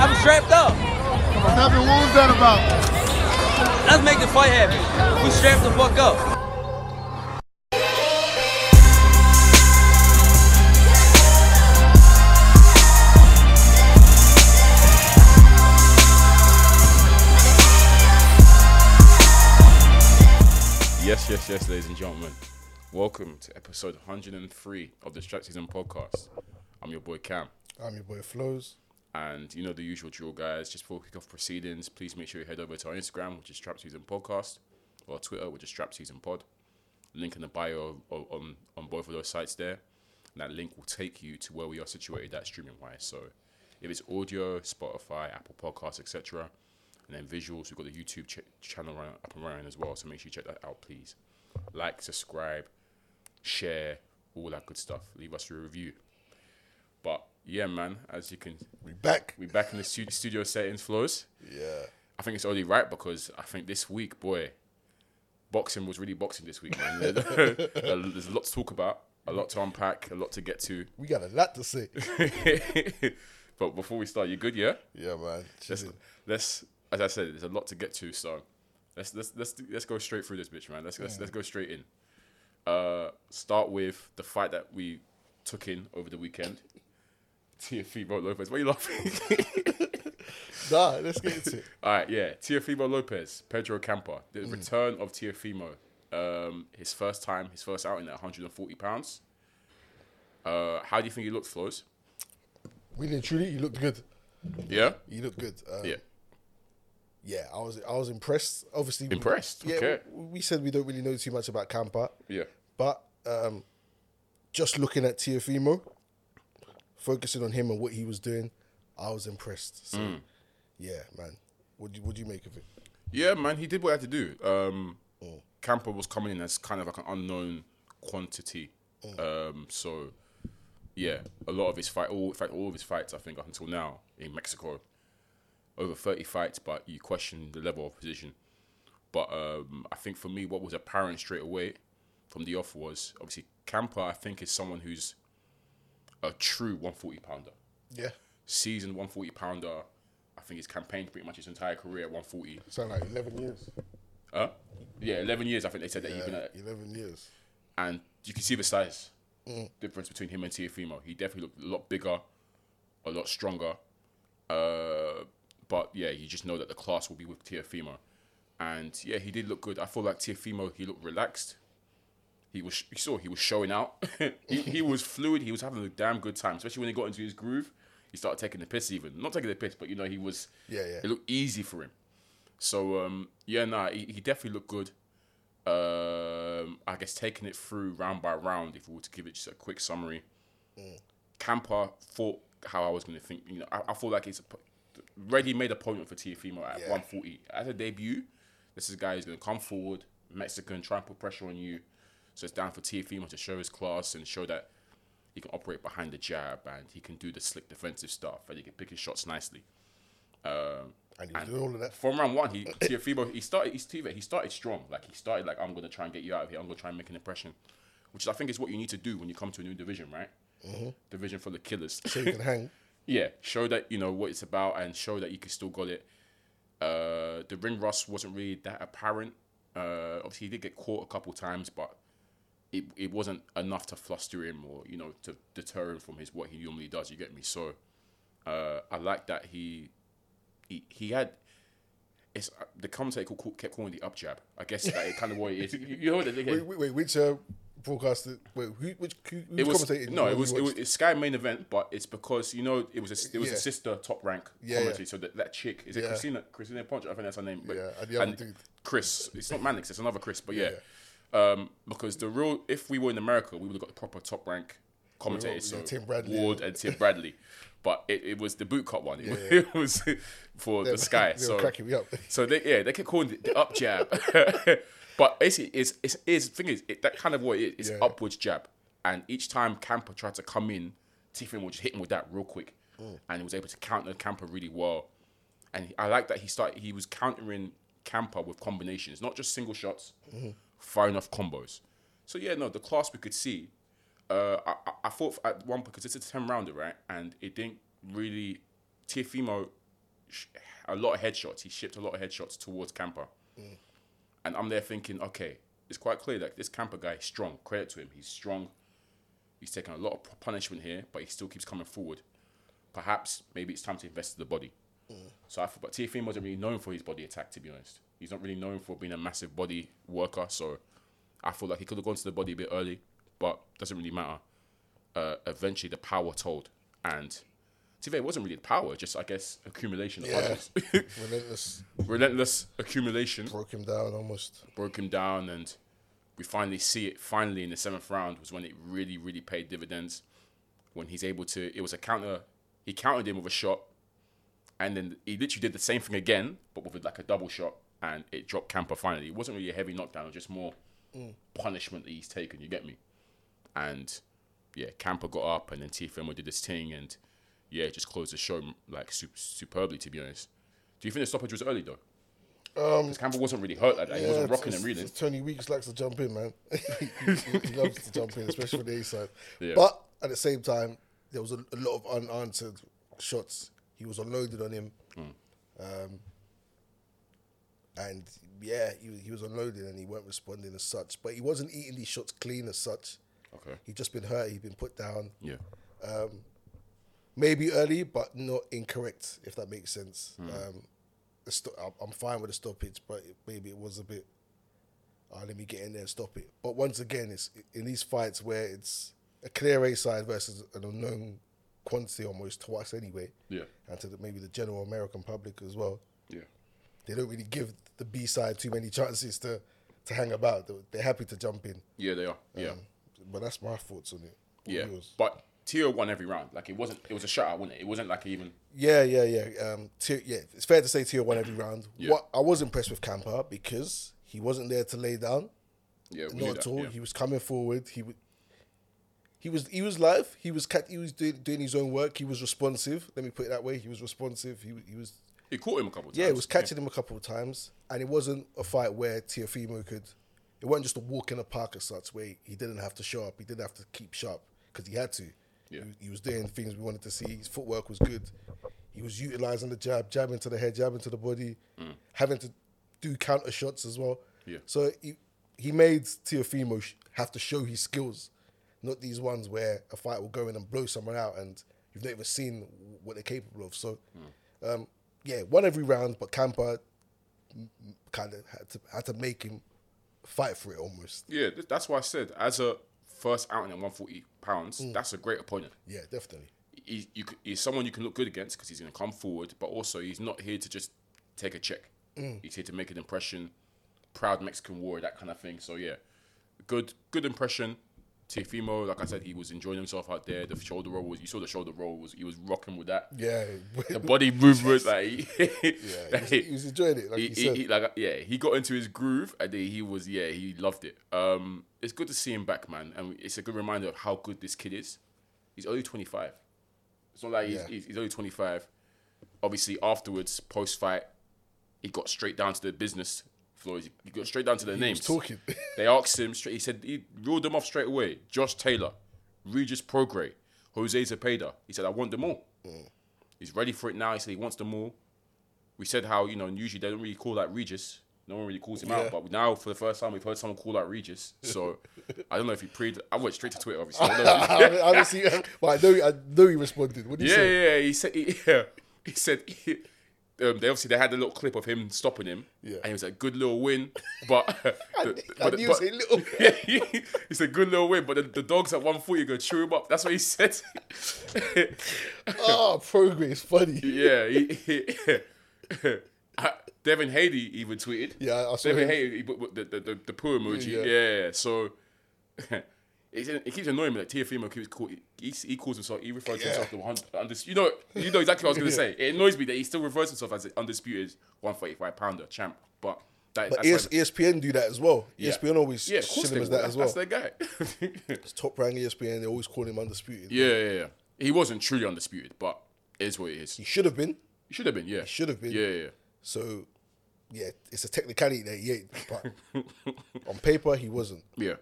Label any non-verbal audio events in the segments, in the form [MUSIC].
I'm strapped up. Nothing. happened? What was that about? Let's make the fight happen. We strapped the fuck up. Yes, yes, yes, ladies and gentlemen. Welcome to episode 103 of the Strap Season podcast. I'm your boy Cam. I'm your boy Flows. And you know the usual drill, guys. Just before we kick off proceedings, please make sure you head over to our Instagram, which is Strap Season Podcast, or our Twitter, which is Strap Season Pod. Link in the bio o- on, on both of those sites there. And that link will take you to where we are situated at streaming wise. So if it's audio, Spotify, Apple Podcasts, etc., and then visuals, we've got the YouTube ch- channel running, up and running as well. So make sure you check that out, please. Like, subscribe, share, all that good stuff. Leave us a review. But yeah, man, as you can We back. we back in the stu- studio settings flows. Yeah. I think it's only right because I think this week, boy, boxing was really boxing this week, man. [LAUGHS] [LAUGHS] There's a lot to talk about, a lot to unpack, a lot to get to. We got a lot to say. [LAUGHS] but before we start, you good, yeah? yeah, man. Let's, let's, as I said, there's a lot to get to, so let's let's let's let's go straight through this bitch, man. Let's let's, let's go straight in. Uh, start with the fight that we took in over the weekend. Teofimo Lopez. What are you laughing? [LAUGHS] Nah, let's get into it. All right, yeah. Teofimo Lopez, Pedro Campa, the return of Teofimo. Um, his first time, his first outing at 140 pounds. Uh, how do you think he looked, Flows? Really and truly, you looked good. Yeah, he looked good. Um, yeah. yeah, I was I was impressed. Obviously, we- Impressed? Yeah, Okay. we, we said we don't really know too much about Campa, Yeah, but um, just looking at Teofimo, focusing on him and what he was doing, I was impressed. So, Mm. yeah, man. What do you, what do you make of it? yeah, man. He did what he had to do. Um, Campa was coming in as kind of like an unknown quantity. Um, so yeah, a lot of his fight, all in fact, all of his fights, I think, up until now in Mexico, over 30 fights, but you question the level of position. But um, I think for me, what was apparent straight away from the off was obviously Campa. I think is someone who's a true 140 pounder, Yeah, Season 140 pounder. I think he's campaigned pretty much his entire career at 140. sound like eleven years. Huh? Yeah, 11 years. I think they said that he's been at, eleven years. and you can see the size difference between him and Teofimo. He definitely looked a lot bigger, a lot stronger. Uh, but yeah, you just know that the class will be with Teofimo. And yeah, he did look good. I feel like Teofimo, he looked relaxed. He was, you saw, he was showing out. [LAUGHS] he, he was fluid. He was having a damn good time, especially when he got into his groove. He started taking the piss, even not taking the piss, but you know, he was. Yeah, yeah. It looked easy for him. So um, yeah, nah, he, he definitely looked good. Um, I guess taking it through round by round, if we were to give it just a quick summary, Campa thought how I was going to think. You know, I, I feel like it's a p- ready-made opponent for Teofimo at Yeah. 140 as a debut. This is a guy who's going to come forward, Mexican, try and put pressure on you. So it's down for Teofimo to show his class and show that he can operate behind the jab and he can do the slick defensive stuff and he can pick his shots nicely. Um, And he was doing all of that. from round one, he he started he started, he started strong. Like he started like I'm gonna try and get you out of here. I'm gonna try and make an impression, which I think is what you need to do when you come to a new division, right? Division for the killers. So you can hang. [LAUGHS] yeah, show that you know what it's about and show that you can still got it. Uh, the ring rust wasn't really that apparent. Uh, obviously, he did get caught a couple times, but it, it wasn't enough to fluster him or you know to deter him from his what he normally does. You get me? So uh, I like that he he, he had. It's uh, the commentator kept calling the up jab. I guess that it kind of what it is. [LAUGHS] You, you know what they Wait, wait, wait which uh, broadcaster? Wait, who, which who, it was commentated? no, it was it was it's Sky main event, but it's because you know it was a, it was Yeah. a sister top rank Yeah, commentary. yeah. So that, that chick is it. Christina Christina Ponch? I think that's her name. But, Yeah, and the dude. Chris. It's not Mannix. It's another Chris. But Yeah, Um, because the real if we were in America, we would have got the proper top rank commentators. yeah, So Tim Bradley. Ward and Tim Bradley. [LAUGHS] But it, it was the boot cut one. It, [LAUGHS] Yeah, it was for They the sky. [LAUGHS] so were cracking me up. so they yeah they kept calling it the up jab, but basically it's it's, it's the thing is it, that kind of what it is. It's upwards jab, and each time Campa tried to come in, Tiffin would just hit him with that real quick, Mm. and he was able to counter Campa really well. And I like that he started he was countering Campa with combinations, not just single shots, Mm-hmm. Firing off combos. So yeah, no, the class we could see. Uh, I, I- I thought at one because it's a ten rounder, right? And it didn't really Teofimo, a lot of headshots. He shipped a lot of headshots towards Campa, and I'm there thinking, okay, it's quite clear that this Campa guy is strong. Credit to him, he's strong. He's taking a lot of punishment here, but he still keeps coming forward. Perhaps maybe it's time to invest in the body. So I thought, but Teofimo wasn't really known for his body attack, to be honest. He's not really known for being a massive body worker. So I feel like he could have gone to the body a bit early, but doesn't really matter. Uh, eventually, the power told, and to it wasn't really the power, just I guess accumulation of Yeah. [LAUGHS] Relentless. relentless accumulation Broke him down almost. broke him down, and we finally see it. Finally, in the seventh round was when it really, really paid dividends. When he's able to, it was a counter. He countered him with a shot, and then he literally did the same thing again, but with like a double shot, and it dropped Campa. Finally, it wasn't really a heavy knockdown; it was just more punishment that he's taken. You get me? And yeah, Campa got up, and then Teofimo did this thing, and yeah, just closed the show like su- superbly. To be honest, do you think the stoppage was early though? Because Campbell wasn't really hurt like that. He wasn't rocking and reeling. Tony Weeks likes to jump in, man. [LAUGHS] he, he- loves to jump in, especially for the A side. Yeah. But at the same time, there was a, a lot of unanswered shots. He was unloaded on him. Hmm. Um, and yeah, he, he was unloading and he weren't responding as such. But he wasn't eating these shots clean as such. Okay. He'd just been hurt, he'd been put down. Yeah. Um, maybe early, but not incorrect, if that makes sense. Hmm. Um, sto- I'm- fine with the stoppage, but it, maybe it was a bit. Uh, let me get in there and stop it. But once again, it's in these fights where it's a clear A side versus an unknown quantity almost to us anyway, Yeah. and to the, maybe the general American public as well. Yeah. They don't really give the B side too many chances to, to hang about. They're, happy to jump in. Yeah, they are. Yeah. Um, but that's my thoughts on it. What yeah. yours? But Tio won every round. Like it wasn't. It was a shutout, wasn't it? It wasn't like even. Yeah, yeah, yeah. Um, tier, yeah, it's fair to say Tier won every round. [CLEARS THROAT] Yeah. What I was impressed with Campa because he wasn't there to lay down, Yeah. not at all. Yeah. He was coming forward. He would. He was he was live. He was cat. He was doing, doing his own work. He was responsive. Let me put it that way. He was responsive. He he was He caught him a couple of times. yeah. It was catching him a couple of times, and it wasn't a fight where Teofimo could. It wasn't just a walk in the park as such where he didn't have to show up. He didn't have to keep sharp because he had to. Yeah. He, he was doing things we wanted to see. His footwork was good. He was utilizing the jab, jabbing to the head, jabbing to the body, having to do counter shots as well. Mm. Yeah. So he he made Teofimo sh- have to show his skills, not these ones where a fight will go in and blow someone out and you've not even seen what they're capable of. So, Mm. um, yeah, won every round, but Campa kind of had to had to make him fight for it almost. Yeah. That's why I said as a first outing at 140 pounds, Mm. that's a great opponent. Yeah, definitely. He, you, he's someone you can look good against because he's going to come forward, but also he's not here to just take a check. Mm. He's here to make an impression, proud Mexican warrior, that kind of thing. So yeah, good good impression. Teofimo, like I said, he was enjoying himself out there. The shoulder roll was you saw the shoulder roll was he was rocking with that. Yeah, The body movement, like he, [LAUGHS] yeah, he was, [LAUGHS] he was enjoying it, like he, he- said. he- like yeah, he got into his groove and he was yeah, he loved it. Um, it's good to see him back, man, and it's a good reminder of how good this kid is. He's only twenty five. It's not like he's, Yeah. he's, he's only twenty five. Obviously, afterwards, post fight, he got straight down to the business floors. He got straight down to the he names. talking. [LAUGHS] They asked him straight. He said he ruled them off straight away. Josh Taylor, Regis Prograis, Jose Zepeda. He said I want them all. Mm. He's ready for it now. He said he wants them all. We said how you know usually they don't really call that Regis. No one really calls him Yeah. out, but now for the first time we've heard someone call out Regis. [LAUGHS] So I don't know if he pre. I went straight to Twitter, obviously. [LAUGHS] I don't know if I, I see, I know, I know he responded. What did he yeah, say? yeah, yeah. He said, he, yeah. He said, he, um, they obviously they had a little clip of him stopping him, Yeah. and he was like, "Good little win," [LAUGHS] but [LAUGHS] the, but, knew but- he was a little. yeah, [LAUGHS] he, he said, "Good little win," but the, the dogs at one foot, you go chew him up. That's what he said. Oh, progress, funny. yeah, he, he, Uh, Devin Haney even tweeted. Yeah, I saw Devin him. Put the the, the, the poo emoji. Yeah. Yeah, so. It keeps annoying me that Teofimo keeps call, he, he calls himself he refers to himself to one undis, you know you know exactly what I was gonna [LAUGHS] say. It annoys me that he still refers to himself as an undisputed one forty five pounder champ. But that, But ES, like- ESPN do that as well. Yeah. ESPN always yeah, of course him as that as well. that's their guy. [LAUGHS] It's top rank ESPN. They always call him undisputed. yeah, yeah, yeah. He wasn't truly undisputed, but it is what it is. He should have been. He should have been, yeah. He should have been. Yeah, yeah. So, yeah, it's a technicality that he ain't. But [LAUGHS] on paper, he wasn't. Yeah.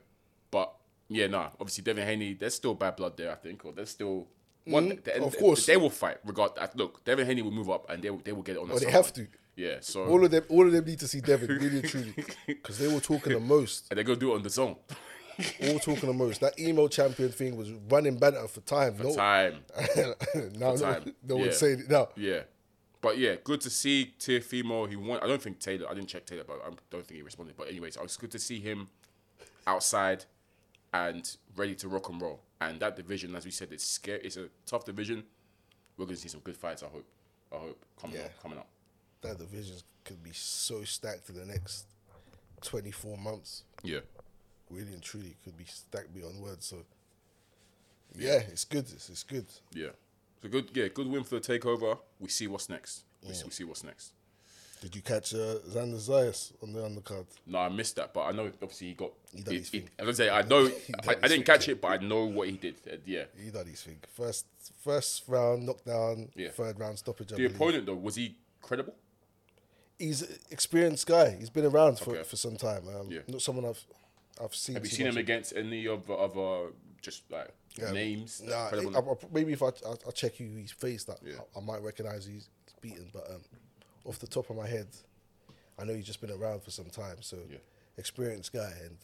But yeah, no. Obviously Devin Haney, there's still bad blood there, I think, or there's still One, Mm-hmm. of course. they will fight. Regard that. Look, Devin Haney will move up, and they will, they will get it on. The they have to. Yeah. So All of them, all of them need to see Devin really and truly [LAUGHS] because they were talking the most. and they're gonna do it on the zone. All talking the most. That emo champion thing was running banter for time. no, Time. [LAUGHS] now no, time. no Yeah. one's saying it now. Yeah. But yeah, good to see Teofimo. He won. I don't think Taylor. I didn't check Taylor, but I don't think he responded. But anyways, it was good to see him outside and ready to rock and roll. And that division, as we said, it's scary. It's a tough division. We're gonna see some good fights. I hope. I hope coming Yeah. up. Coming up. That division could be so stacked in the next twenty four months. Yeah. Really and truly could be stacked beyond words. So yeah, it's good. It's, it's good. Yeah. So good. Yeah, good win for the takeover. We see what's next. We, see, we see what's next. Did you catch uh, Xander Zayas on the undercard? No, I missed that, but I know obviously he got. He done his thing. I say I know. [LAUGHS] I, I didn't catch it, but I know what he did. Uh, yeah. He done his thing. First, first round knockdown. Yeah. Third round stoppage. I The believe. opponent though was he credible? He's an experienced guy. He's been around for, Okay. for some time. Um, Yeah. Not someone I've I've seen. Have you seen him of. against any of the other just like Yeah. names? Nah, credible I, I- maybe if I, I, I check who he's faced, that Yeah. I, I might recognize he's beaten. But um, off the top of my head, I know he's just been around for some time. So Yeah. experienced guy, and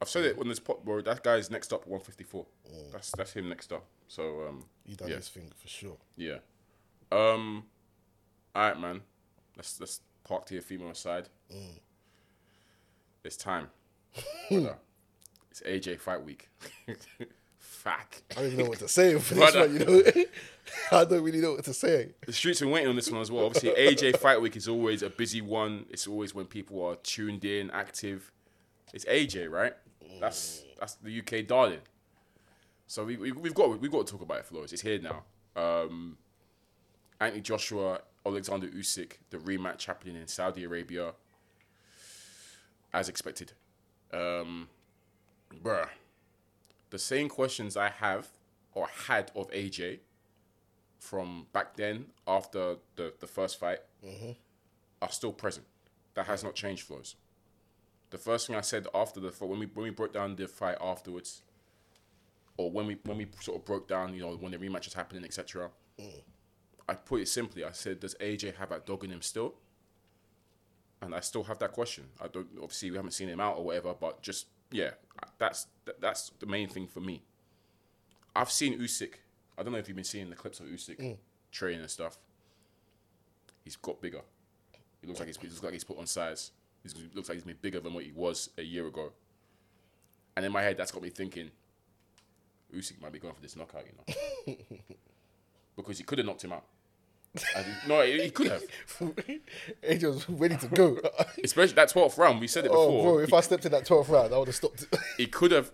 I've said it on this pot, bro. That guy's next up, 154. That's that's him next up. So um, he done yeah, his thing for sure. yeah. Um, all right, man. Let's let's park to your female side. It's time. [LAUGHS] It's AJ fight week. [LAUGHS] Fuck. I don't even know what to say for this one. You know, [LAUGHS] I don't really know what to say. The streets are waiting on this one as well. Obviously, AJ Fight Week is always a busy one. It's always when people are tuned in, active. It's AJ, right? That's that's the UK darling. So we, we we've got we've got to talk about it, Flores. It's here now. Um, Anthony Joshua, Alexander Usyk, the rematch happening in Saudi Arabia, as expected. Um, bruh, the same questions I have or had of AJ from back then after the, the first fight mm-hmm. are still present. That has not changed, for us. The first thing I said after the fight, when we when we broke down the fight afterwards, or when we when we sort of broke down, you know, when the rematch is happening, etc. Mm. I put it simply. I said, does AJ have that dog in him still? And I still have that question. I don't obviously we haven't seen him out or whatever, but just yeah, that's that, that's the main thing for me. I've seen Usyk. I don't know if you've been seeing the clips of Usyk mm. training and stuff. He's got bigger. He looks like he's he looks like he's put on size. He's, he looks like he's been bigger than what he was a year ago. And in my head, that's got me thinking, Usyk might be going for this knockout, you know, [LAUGHS] because he could have knocked him out. No, he could have. [LAUGHS] AJ was ready to go. Especially that 12th round. We said it oh, before. bro, if he, I stepped in that 12th round, I would have stopped. [LAUGHS] he could have,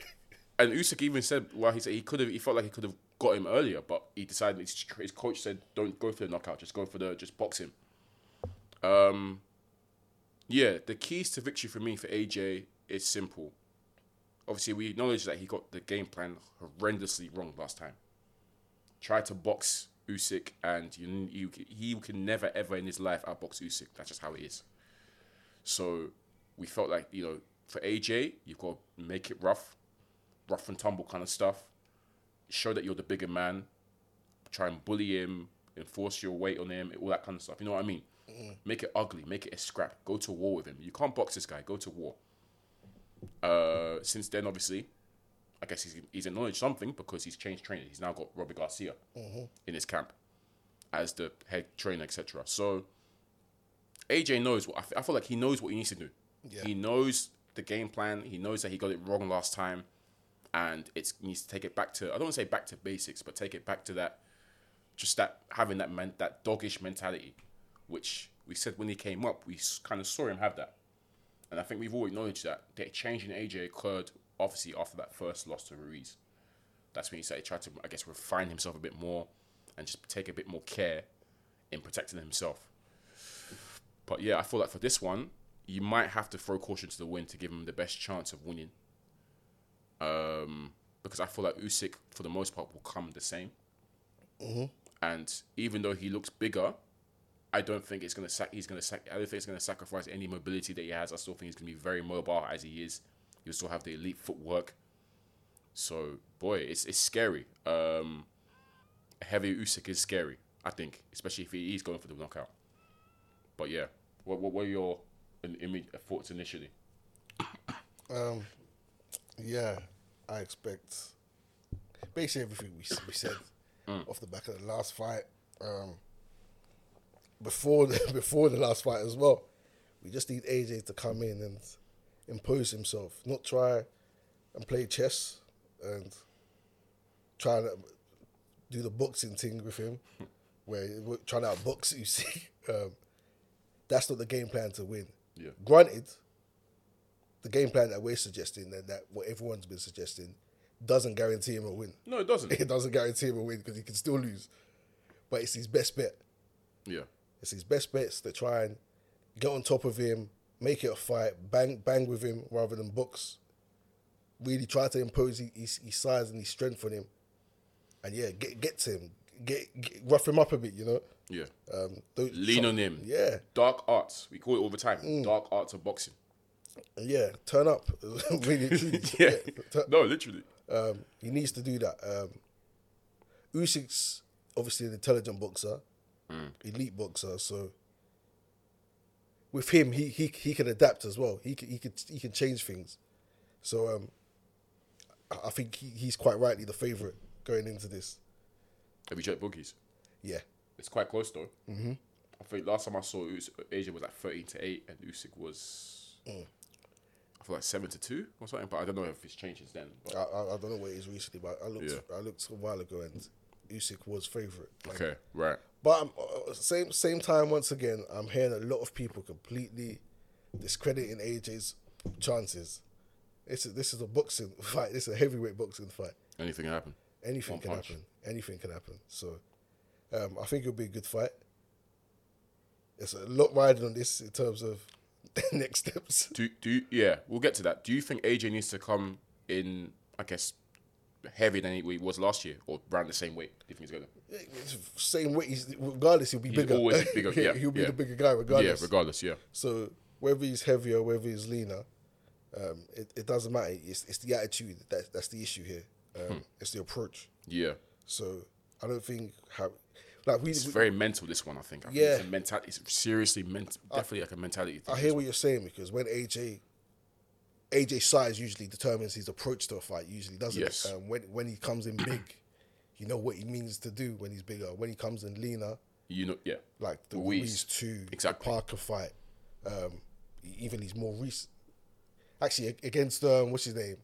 and Usyk even said, well, he said he could have. He felt like he could have got him earlier, but he decided. His, his coach said, "Don't go for the knockout. Just go for the just box him." Um, yeah, the keys to victory for me for AJ is simple. Obviously, we acknowledge that he got the game plan horrendously wrong last time. Tried to box Usyk, and you, you he can never ever in his life outbox Usyk. That's just how it is. So we felt like you know for AJ, you've got to make it rough, rough and tumble kind of stuff. Show that you're the bigger man. Try and bully him, enforce your weight on him, all that kind of stuff. You know what I mean? Make it ugly, make it a scrap. Go to war with him. You can't box this guy. Go to war. Uh, since then, obviously, I guess he's he's acknowledged something because he's changed trainers. He's now got Robbie Garcia mm-hmm. in his camp as the head trainer, etc. So AJ knows what I fe- I feel like he knows what he needs to do. Yeah. He knows the game plan. He knows that he got it wrong last time, and it needs to take it back to I don't want to say back to basics, but take it back to that just that having that man, that doggish mentality, which we said when he came up, we kind of saw him have that, and I think we've all acknowledged that the change in AJ occurred obviously after that first loss to Ruiz. That's when he said he tried to I guess refine himself a bit more and just take a bit more care in protecting himself. But yeah, I feel like for this one, you might have to throw caution to the wind to give him the best chance of winning. Um, because I feel like Usyk, for the most part, will come the same. And even though he looks bigger, I don't think it's gonna sac- He's gonna sac- I don't think it's gonna sacrifice any mobility that he has. I still think he's gonna be very mobile as he is. He'll still have the elite footwork. So boy, it's it's scary. Um, a heavy Usyk is scary. I think, especially if he, he's going for the knockout. But yeah, what what were your imme- thoughts initially? Um, yeah, I expect basically everything we, we said off the back of the last fight. Um, before the, [LAUGHS] before the last fight as well, we just need AJ to come in and impose himself, not try and play chess and try to do the boxing thing with him, [LAUGHS] where we're trying to outbox you see. [LAUGHS] Um, that's not the game plan to win. Yeah. Granted, the game plan that we're suggesting and that what everyone's been suggesting doesn't guarantee him a win. No, it doesn't. [LAUGHS] It doesn't guarantee him a win because he can still lose. But it's his best bet. yeah, It's his best bets to try and get on top of him, make it a fight, bang bang with him rather than box. Really try to impose his, his, size and his strength on him, and yeah, get get to him, get, get rough him up a bit, you know. yeah. Um, don't Lean on him. Yeah, Dark arts. We call it all the time. Dark arts of boxing. yeah, turn up. [LAUGHS] really. [LAUGHS] [LAUGHS] Yeah. turn- no, literally. Um, he needs to do that. Um, Usyk's obviously an intelligent boxer, elite boxer. So with him, he he he can adapt as well. He can, he could he can change things. So um, I- think he, he's quite rightly the favorite going into this. Have you checked bookies? Yeah, It's quite close though. Mm-hmm. I think last time I saw Us- Asia was like thirteen to eight, and Usyk was I feel like seven to two or something. But I don't know if it's changed since then. But, I, I, I don't know what it is recently, but I looked Yeah. I looked a while ago and Usyk was favorite. okay, right. But I'm, uh, same same time, once again, I'm hearing a lot of people completely discrediting AJ's chances. It's a, this is a boxing [LAUGHS] fight. This is a heavyweight boxing fight. Anything can happen. Anything One can punch. happen. Anything can happen. So, um, I think it'll be a good fight. It's a lot riding on this in terms of [LAUGHS] next steps. Do do you, yeah, we'll get to that. Do you think AJ needs to come in? I guess heavier than he was last year, or around the same weight? Do you think he's gonna? Same weight, he's, regardless, he'll be He's bigger. always [LAUGHS] bigger, yeah, he'll be yeah. the bigger guy regardless. Yeah, regardless. Yeah, So whether he's heavier, whether he's leaner, um, it, it doesn't matter. It's, it's the attitude that that's the issue here. Um, It's the approach. yeah. So I don't think how like we. It's we- very mental. This one, I think. I think Yeah. it's a mentality. It's seriously meant. Definitely like a mentality. Thing I hear what you're saying because when AJ. AJ size usually determines his approach to a fight. Usually doesn't Yes. Um, when when he comes in big, you know what he means to do when he's bigger. When he comes in leaner, You know, yeah. like the Ruiz. Ruiz two, Exactly. Parker fight, um, even he's more recent. Actually, against um, what's his name?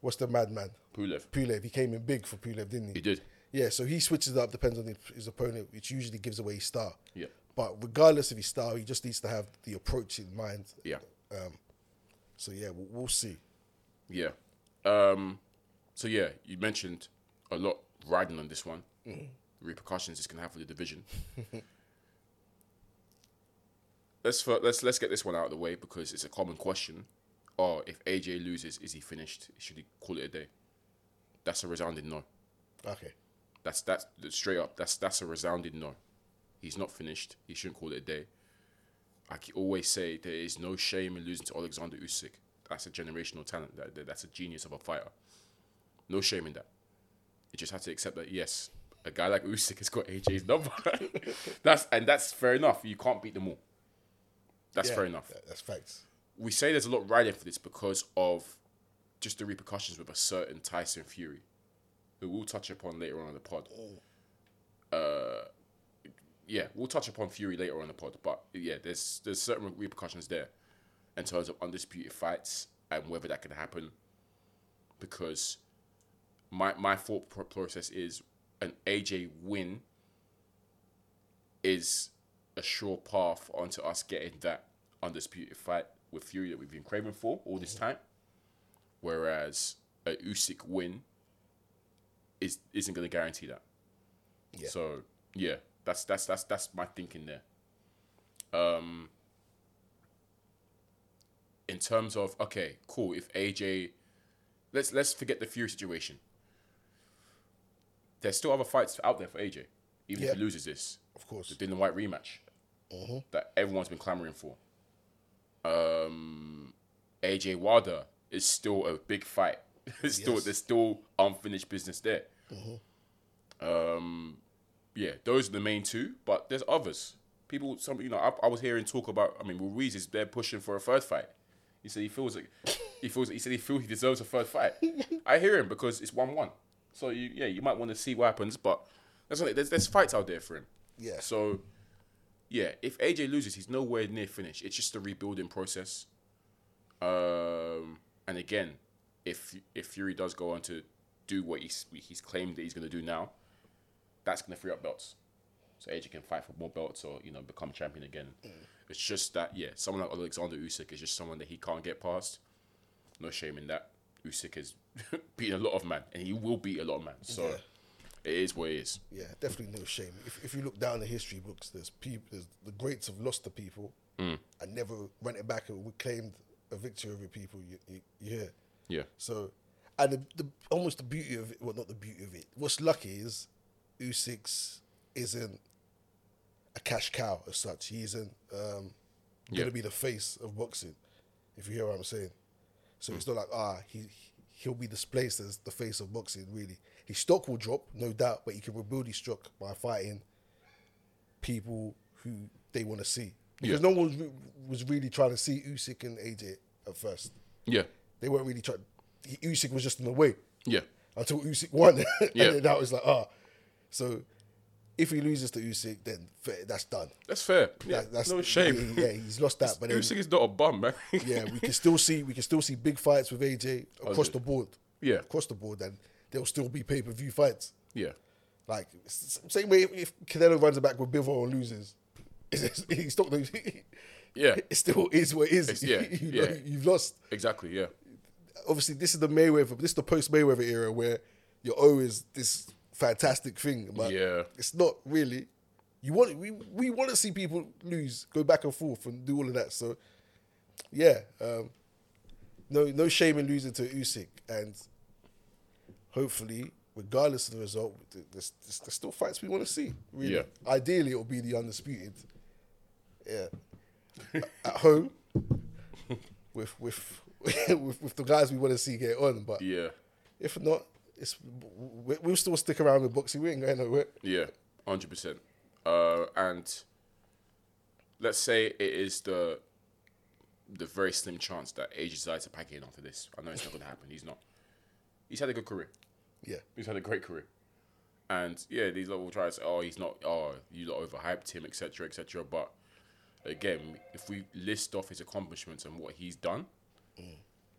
What's the madman? Pulev. Pulev. He came in big for Pulev, didn't he? He did. Yeah, so he switches it up depends on his- opponent, which usually gives away his style. Yeah. But regardless of his style, he just needs to have the approach in mind. Yeah. So yeah, we'll, we'll see. Yeah. Um, so yeah, you mentioned a lot riding on this one. Repercussions this can have for the division. [LAUGHS] let's let's let's get this one out of the way because it's a common question. Oh, if AJ loses, is he finished? Should he call it a day? That's a resounding no. Okay. That's that's straight up. That's that's a resounding no. He's not finished. He shouldn't call it a day. I c- always say there is no shame in losing to Alexander Usyk. That's a generational talent. That, that- that's a genius of a fighter. No shame in that. You just have to accept that yes, a guy like Usyk has got AJ's number. [LAUGHS] that's and that's fair enough. You can't beat them all. That's Yeah, fair enough That's facts. we say there's a lot riding for this because of just the repercussions with a certain Tyson Fury, who we'll touch upon later on in the pod. Uh, yeah, we'll touch upon Fury later on the pod, but yeah, there's there's certain repercussions there in terms of undisputed fights and whether that could happen. Because my my thought process is an AJ win is a sure path onto us getting that undisputed fight with Fury that we've been craving for all this mm-hmm. time. Whereas a Usyk win is isn't going to guarantee that. Yeah. So yeah, that's that's that's that's my thinking there. Um. In terms of okay, cool. If AJ, let's let's forget the Fury situation. There's still other fights out there for AJ, even Yeah. if he loses this Of course. the Dillian Whyte rematch that everyone's been clamoring for. Um, AJ Wilder is still a big fight. [LAUGHS] Still Yes. there's still unfinished business there. Um, yeah, those are the main two, but there's others. People, some you know, I, I was hearing talk about. I mean, Ruiz is they're pushing for a third fight. He said he feels like he feels. He said he feels he deserves a third fight. [LAUGHS] I hear him because it's one one. So you, yeah, you might want to see what happens, but that's not, there's there's fights out there for him. Yeah. So yeah, if AJ loses, he's nowhere near finish. It's just a rebuilding process. Um, and again, if if Fury does go on to do what he's he's claimed that he's going to do now, that's going to free up belts. So AJ can fight for more belts or you know become champion again. Mm. It's just that yeah, someone like Alexander Usyk is just someone that he can't get past. No shame in that. Usyk has [LAUGHS] beaten a lot of man, and he will beat a lot of man. So Yeah. it is what it is. Yeah, definitely no shame. If, if you look down the history books, there's people, there's, the greats have lost to people mm. and never went it back and claimed a victory over people. You, you, you hear? Yeah, So, and the, the almost the beauty of it, well, not the beauty of it. What's lucky is Usyk isn't a cash cow as such. He isn't um, Yeah. going to be the face of boxing, if you hear what I'm saying. So it's not like ah he he'll be displaced as the face of boxing. Really, his stock will drop, no doubt, but he can rebuild his stock by fighting people who they want to see. Because Yeah. no one was, re- was really trying to see Usyk and AJ at first. yeah, They weren't really trying. Usyk was just in the way yeah, until Usyk won, [LAUGHS] and Yeah. then that was like ah. So if he loses to Usyk, then fair, that's done. that's fair. Yeah, That- that's no shame. Yeah, he's lost that. [LAUGHS] But then, Usyk is not a bum, man. [LAUGHS] yeah, we can still see we can still see big fights with AJ oh, across the board. Yeah. across the board, and there'll still be pay per view fights. yeah, Like same way if, Canelo runs it back with Bivol and loses, [LAUGHS] he's not. yeah, It still is what it is. It's- yeah, you yeah. know, you've lost. exactly. Yeah, Obviously, this is the Mayweather. This is the post Mayweather era where your O is this fantastic thing, but Yeah. it's not really. You want we we want to see people lose, go back and forth, and do all of that. So, yeah, um, no no shame in losing to Usyk, and hopefully, regardless of the result, there's, there's, still fights we want to see. Really, Yeah. ideally, it'll be the undisputed. Yeah, at home [LAUGHS] with with [LAUGHS] with, with the guys we want to see get on, but yeah, if not, it's we- we'll still stick around with boxing. We ain't going nowhere. yeah, hundred percent. Uh, and let's say it is the the very slim chance that AJ decides to pack it in after this. I know it's not going to happen. He's not. He's had a good career. Yeah, He's had a great career. And yeah, these will to say, "Oh, he's not. Oh, you lot overhyped him, etc., etc." But again, if we list off his accomplishments and what he's done,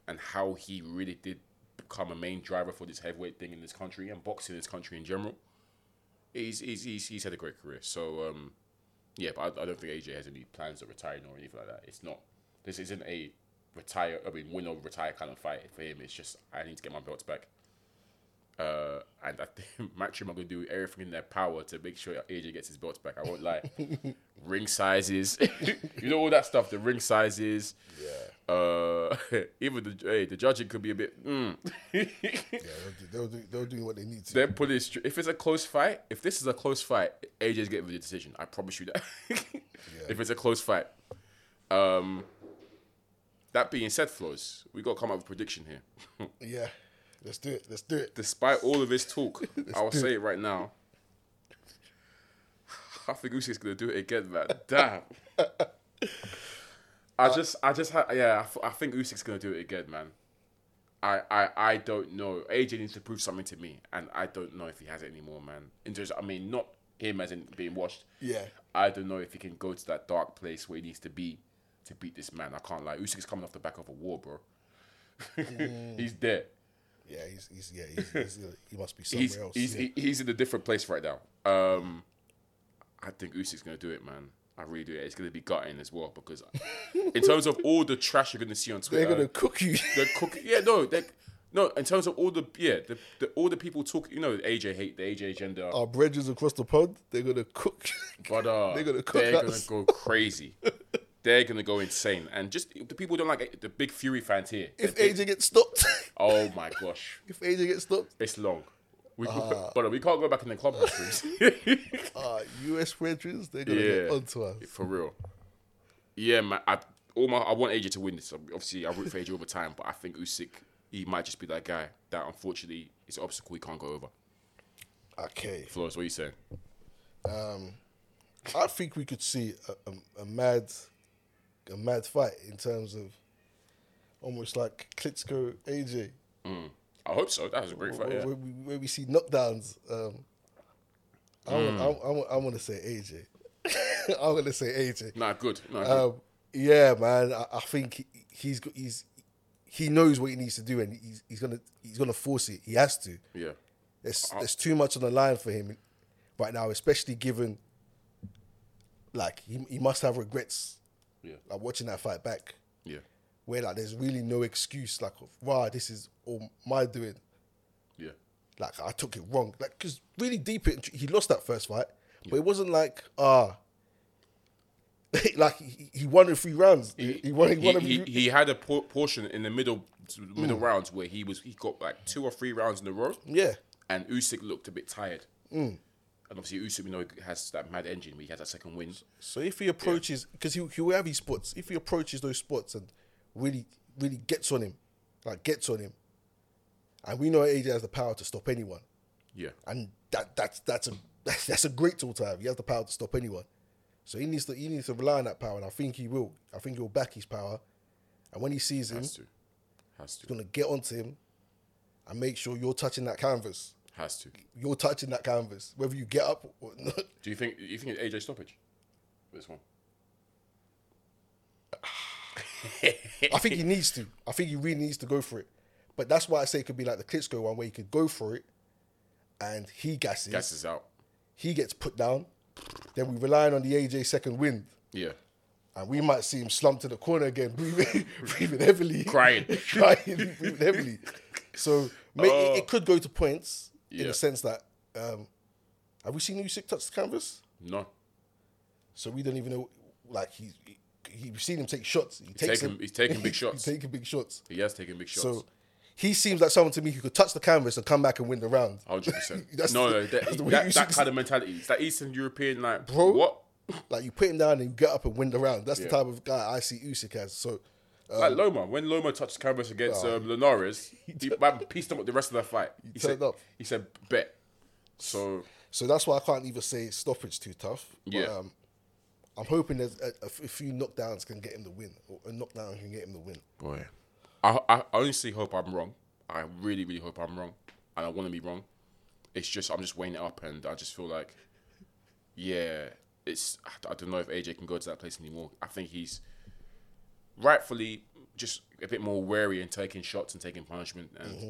and how he really did become a main driver for this heavyweight thing in this country and boxing in this country in general, he's he's he's, he's had a great career. So um, yeah, but I, I don't think AJ has any plans of retiring or anything like that. It's not. This isn't a retire. I mean, win or retire kind of fight for him. It's just I need to get my belts back. Uh, and I think Matchroom are going to do everything in their power to make sure AJ gets his belts back. I won't lie. [LAUGHS] ring sizes, [LAUGHS] you know all that stuff. The ring sizes. Yeah. Uh, [LAUGHS] even the hey, the judging could be a bit. Mm. yeah, they'll do, they'll do they'll do what they need to. Then put it. str- If it's a close fight, if this is a close fight, AJ's getting the decision. I promise you that. [LAUGHS] If it's a close fight. Um. That being said, Flows, we got to come up with a prediction here. [LAUGHS] Yeah, let's do it. Let's do it. despite all of this talk, I'll say it right now. [SIGHS] I think Usyk's gonna do it again, man. Damn. I just, I just, ha- yeah, I, f- I think Usyk's gonna do it again, man. I, I, I don't know. AJ needs to prove something to me, and I don't know if he has it anymore, man. In terms, I mean, not him as in being washed. Yeah. I don't know if he can go to that dark place where he needs to be to beat this man. I can't lie. Usyk's coming off the back of a war, bro. [LAUGHS] He's there Yeah, he's, he's yeah he's, he's, he must be somewhere he's else. he's, yeah. he- he's in a different place right now. Um, I think Usyk's gonna do it, man. I really do. It's gonna be gutting as well because, in terms of all the trash you're gonna see on Twitter, They're gonna cook you. the cook. Yeah, no, they, no. In terms of all the yeah, the, the all the people talk. You know, AJ hate the AJ agenda, Our bridges across the pond. They're gonna cook. but uh, [LAUGHS] they're gonna cook they're gonna go crazy. they're gonna go insane, and just the people don't like the big Fury fans here. if AJ gets stopped, oh my gosh, [LAUGHS] if AJ gets stopped, it's long. We, but we can't go back in the clubhouse [LAUGHS] rooms. uh, US bridges, they're gonna Yeah. get onto us. For real. Yeah, man. I all my I want AJ to win this. Obviously, I root for AJ all the time, but I think Usyk he might just be that guy that unfortunately is an obstacle he can't go over. Okay. Flores, what are you saying? Um, I think we could see a, a, a mad, a mad fight in terms of almost like Klitschko AJ, I hope so. That was a great fight. where, Yeah. where we, where we see knockdowns. Um, I want, I, I, I want to say AJ. [LAUGHS] I'm gonna say AJ. Nah, good. Nah, good. Um, yeah, man. I, I think he, he's got, he's he knows what he needs to do, and he's he's gonna he's gonna force it. He has to. yeah. There's there's too much on the line for him right now, especially given like he he must have regrets Yeah. like watching that fight back, Yeah. Where like there's really no excuse like wow this is all my doing. Yeah. Like I took it wrong. Like because really deep it he lost that first fight, but it wasn't like ah. [LAUGHS] like he, he won in three rounds. He, he won. He, He, won. he, he had a por- portion in the middle middle Mm. rounds where he was he got like two or three rounds in a row, yeah, and Usyk looked a bit tired. Mm. And obviously Usyk, we know, has that mad engine. Where he has that second win. So if he approaches, because he he will have his spots. If he approaches those spots and really really gets on him, like gets on him, and we know AJ has the power to stop anyone, Yeah. and that that's that's a [LAUGHS] that's a great tool to have. He has the power to stop anyone, so he needs to he needs to rely on that power, and I think he will. I think he'll back his power, and when he sees him, Has he's to. Has to. he's gonna get onto him, and make sure you're touching that canvas. Has to. You're touching that canvas, whether you get up or [LAUGHS] not. Do you think you think it's AJ stoppage? This one. [SIGHS] [LAUGHS] I think he needs to. I think he really needs to go for it. But that's why I say it could be like the Klitschko one where he could go for it and he gasses. Gasses out. He gets put down. Then we relying on the AJ second wind. Yeah. And we might see him slump to the corner again, [LAUGHS] breathing, breathing heavily. Crying. [LAUGHS] crying, breathing heavily. So may, it, it could go to points in the sense that um, have we seen Usyk touch the canvas? No. So we don't even know. Like he's he, he, we've seen him take shots. He takes taking- them- he's taking big [LAUGHS] shots. he's taking big shots. He has taken big shots. So he seems like someone to me who could touch the canvas and come back and win the round. Hundred percent. [LAUGHS] That's No, the- no, that, the that, that kind of mentality. It's that Eastern European, like, Bro. what? [LAUGHS] Like you put him down and you get up and win the round. That's Yeah. the type of guy I see Usyk as. So like Loma, when Loma touched canvas against um, Linares, he man, pieced him up the rest of the fight. He, turned said, up. he said, bet. So, so that's why I can't even say stoppage too tough. But, Yeah. um, I'm hoping there's a few knockdowns can get him the win, or a knockdown can get him the win. Oh, boy, I, I honestly hope I'm wrong. I really, really hope I'm wrong. And I want to be wrong. It's just, I'm just weighing it up and I just feel like, yeah, it's, I, I don't know if AJ can go to that place anymore. I think he's rightfully just a bit more wary and taking shots and taking punishment. And mm-hmm.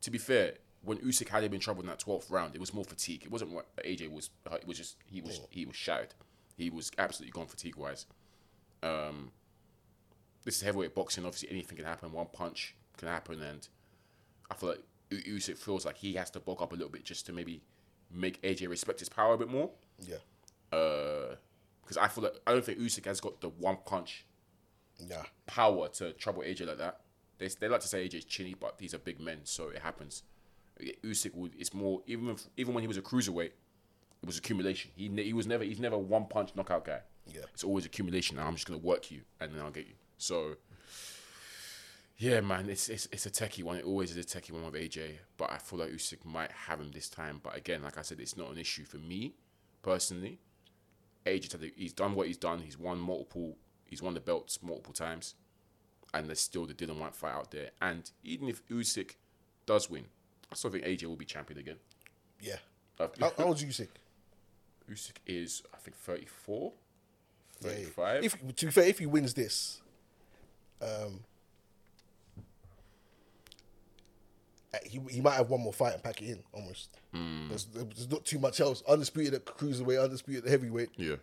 to be fair, when Usyk had him in trouble in that twelfth round, it was more fatigue. It wasn't what AJ was. uh, It was just he was he was shattered. He was absolutely gone fatigue wise. Um, this is heavyweight boxing. Obviously, anything can happen. One punch can happen, and I feel like Usyk feels like he has to bulk up a little bit just to maybe make AJ respect his power a bit more. Yeah, Because I feel like I don't think Usyk has got the one punch yeah, power to trouble AJ like that. They, they like to say AJ's chinny, but these are big men, so it happens. Usyk it's more even if, even when he was a cruiserweight, it was accumulation. He ne- he was never he's never one punch knockout guy. Yeah. it's always accumulation. I'm just gonna work you and then I'll get you. So yeah, man, it's it's it's a techie one. It always is a techie one with AJ, but I feel like Usyk might have him this time. But again, like I said, it's not an issue for me personally. AJ, he's done what he's done. He's won multiple. He's won the belts multiple times, and there's still the Dillian Whyte fight out there. And even if Usyk does win, I still think AJ will be champion again. yeah. Uh, How, how old's Usyk? Usyk is, I think, 34, Yeah, 35. If to be fair, if he wins this, um, uh, he he might have one more fight and pack it in almost. Hmm. There's, there's not too much else. Undisputed at cruiserweight, undisputed at heavyweight. yeah.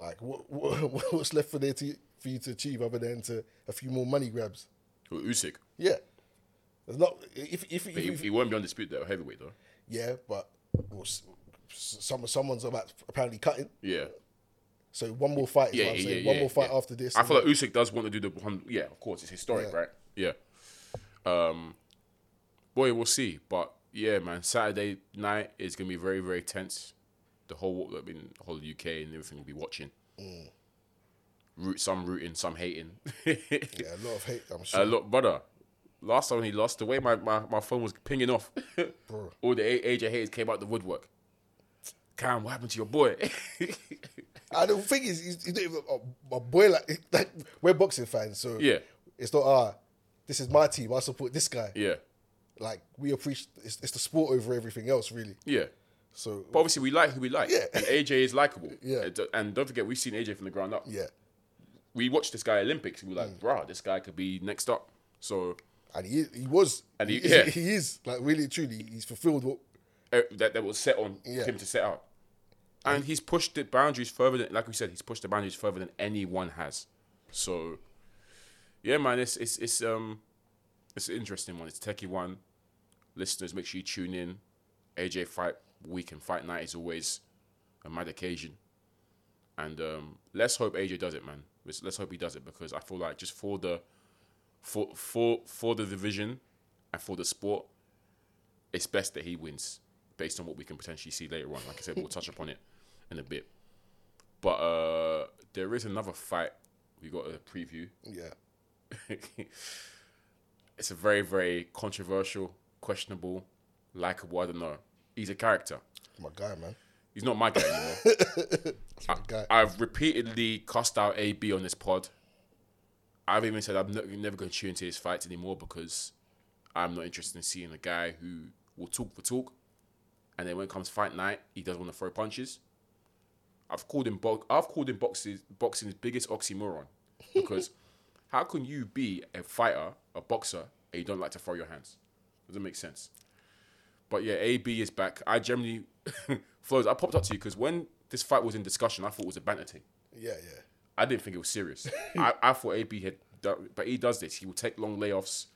Like what, what [LAUGHS] what's left for there to, for you to achieve other than to a few more money grabs? Well, Usyk, Yeah, there's not if if, if, he, if- he won't be undisputed at heavyweight though. yeah, but well, some someone's about apparently cutting. Yeah. So one more fight. Yeah, yeah, yeah, One more fight yeah. after this. I feel like Usyk does want to do the one. Yeah, of course, it's historic, Yeah. right? Yeah. Um, boy, we'll see. But yeah, man, Saturday night is gonna be very, very tense. The whole, I mean, the whole UK and everything will be watching. Mm. Root, some rooting, some hating. [LAUGHS] yeah, a lot of hate. I'm sure. a lot, brother. Last time he lost, the way my, my, my phone was pinging off, [LAUGHS] Bro. all the A- AJ haters came out the woodwork. Cam, what happened to your boy? I don't think he's, he's, he's not even a, a boy like, [LAUGHS] like we're boxing fans, so Yeah. it's not ah, this is my team. I support this guy. yeah, Like we appreciate it's, it's the sport over everything else, really. yeah. So But obviously, we like who we like. Yeah. And AJ is likable. [LAUGHS] Yeah. And- don't forget, we've seen AJ from the ground up. yeah, We watched this guy Olympics. We were Mm. like, bruh, this guy could be next up. So and he he was And he- he, yeah. [LAUGHS] he is like really truly he's fulfilled what uh, that, that was set on Yeah. him to set out. And he's pushed the boundaries further than, like we said, he's pushed the boundaries further than anyone has. So, yeah, man, it's it's it's um, it's an interesting one. It's a techie one. Listeners, make sure you tune in. AJ Fight Week and Fight Night is always a mad occasion, and um, let's hope AJ does it, man. Let's, let's hope he does it because I feel like just for the for for for the division and for the sport, it's best that he wins based on what we can potentially see later on. Like I said, we'll touch upon it in a bit. But uh, there is another fight we got a preview. yeah [LAUGHS] it's a very, very controversial, questionable, likable. I don't know. He's a character. my guy man He's not my guy anymore. [LAUGHS] my guy I've repeatedly cussed out AB on this pod. I've even said I'm not, never going to tune into his fights anymore because I'm not interested in seeing a guy who will talk for talk, and then when it comes fight night, he doesn't want to throw punches. I've called him bo- I've called him boxing boxing's biggest oxymoron [LAUGHS] because how can you be a fighter, a boxer, and you don't like to throw your hands? Doesn't make sense. But yeah, AB is back. I generally, [LAUGHS] flows. I popped up to you because when this fight was in discussion, I thought it was a banter thing. yeah yeah I didn't think it was serious. [LAUGHS] I, I thought AB had, done, but he does this. He will take long layoffs,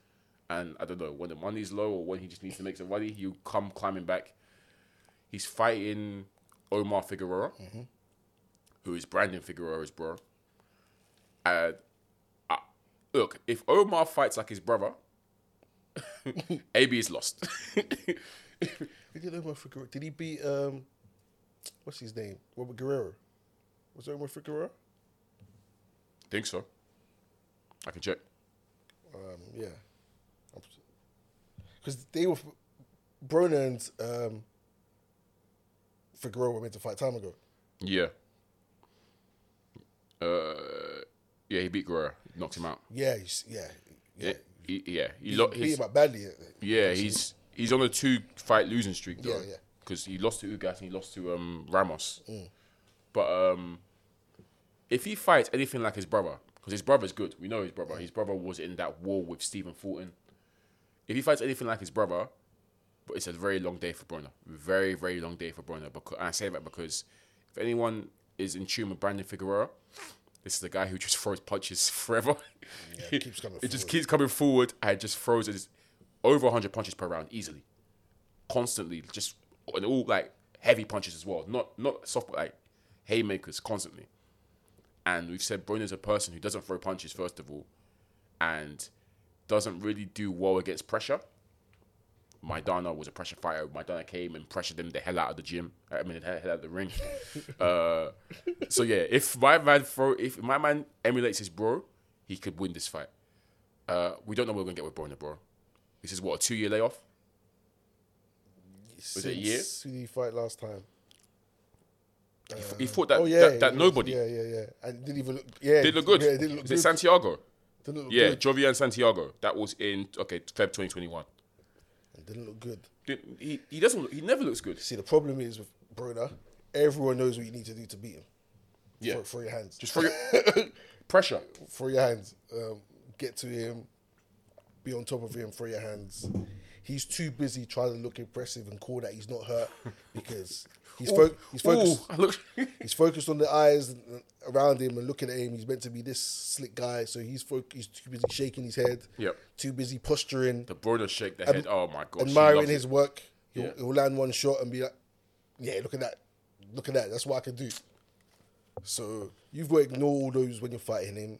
and I don't know when the money's low or when he just needs to make some money, he'll come climbing back. He's fighting Omar Figueroa, who is Brandon Figueroa's bro. And I, look, if Omar fights like his brother, [LAUGHS] AB is lost. Omar Figueroa? Did he beat um, what's his name? Robert Guerrero. Was it Omar Figueroa? Think so. I can check. Um, yeah, because they were Broner and um, Figueroa were meant to fight time ago. Yeah. Uh, yeah, he beat Guerrero, knocked him out. Yeah, he's, yeah, yeah. Yeah, he, yeah, he He lo- beat his- him up badly. yeah, he's he's on a two fight losing streak though. Yeah, yeah. Because he lost to Ugas and he lost to um, Ramos. Mm. But um, if he fights anything like his brother, because his brother's good, we know his brother. His brother was in that war with Stephen Fulton. If he fights anything like his brother, but it's a very long day for Broner. Very, very long day for Broner. Because and I say that because if anyone is in tune with Brandon Figueroa, this is the guy who just throws punches [LAUGHS] forever. Yeah, keeps coming it just forward. keeps coming forward and just throws it over 100 punches per round easily, constantly. Just and all like heavy punches as well, not not soft but like haymakers constantly. And we've said Broner's a person who doesn't throw punches first of all, and doesn't really do well against pressure. Maidana was a pressure fighter. Maidana came and pressured him the hell out of the gym. I mean, the hell out of the ring. [LAUGHS] uh, so yeah, if my man throw, if my man emulates his bro, he could win this fight. Uh, we don't know what we're gonna get with Broner, bro. This is what a two-year layoff. Was it a year? Did he fight last time? He, f- he fought that oh yeah, that, that nobody Yeah, yeah, yeah. And didn't even look. Yeah, did look good. Yeah, didn't look is good. it Santiago? didn't look Yeah, good. Jovanie Santiago. That was in okay Feb 2021. Didn't look good. Didn't- He, he doesn't. Look, he never looks good. See, the problem is with Broner, everyone knows what you need to do to beat him. Yeah, Throw, throw your hands. just for your [LAUGHS] pressure. throw your hands. Um, get to him. Be on top of him. Throw your hands. He's too busy trying to look impressive and cool that he's not hurt because he's fo- he's focused. I look. [LAUGHS] He's focused on the eyes around him and looking at him. He's meant to be this slick guy, so he's fo- he's too busy shaking his head. Yep. Too busy posturing, the Broner shake the head. Oh my god. she admiring loves his it. work. He'll, Yeah. he'll land one shot and be like, "Yeah, look at that, look at that. That's what I can do." So you've got to ignore all those when you're fighting him.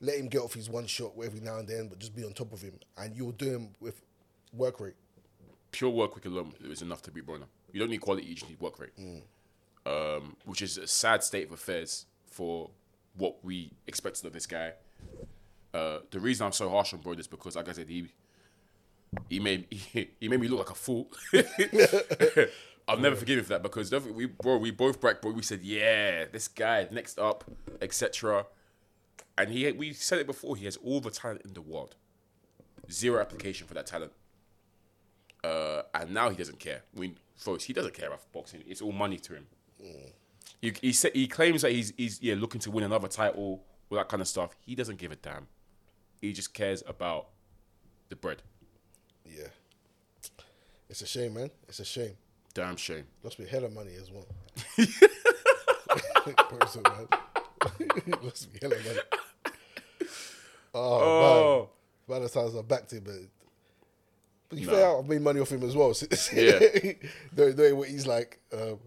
Let him get off his one shot every now and then, but just be on top of him, and you'll do him with work rate. pure work rate alone is enough to beat Broner. You don't need quality, you just need work rate. Um, which is a sad state of affairs for what we expected of this guy. Uh, the reason I'm so harsh on Broner is because, like I said, he he made he, [LAUGHS] he made me look like a fool. [LAUGHS] I'll never forgive him for that because we bro we both back bro we said yeah this guy next up etc. And he we said it before he has all the talent in the world, zero application for that talent. Uh, and now he doesn't care. I mean, folks, he doesn't care about boxing. It's all money to him. He he, sa he claims that he's he's yeah looking to win another title, all that kind of stuff. He doesn't give a damn. He just cares about the bread. Yeah. It's a shame, man. It's a shame. Damn shame. Must be hella money as well. [LAUGHS] Person, man. [LAUGHS] Must be hella money. [LAUGHS] Oh, Oh. man. By the times I backed him, but but you Nah. fair, I've made money off him as well. [LAUGHS] Yeah. knowing, knowing what he's like, um,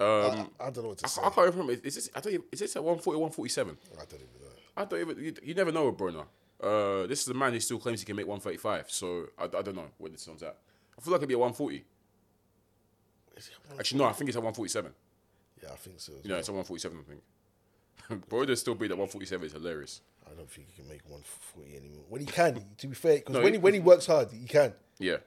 Um, I, I don't know what to I, say. I can't remember. Is this? I don't. Even, is this at 140, 147? I don't even know. I don't even. You, you never know with Broner. Uh, this is a man who still claims he can make 135. So I, I don't know where this one's at. I feel like it'd be at 140. Is it one- Actually, no. I think it's at 147. Yeah, I think so. know, well. it's at 147. I think. [LAUGHS] Broner still beat at 147 is hilarious. I don't think he can make 140 anymore. When he can, to be fair, because No, when he- he when he works hard, he can. Yeah.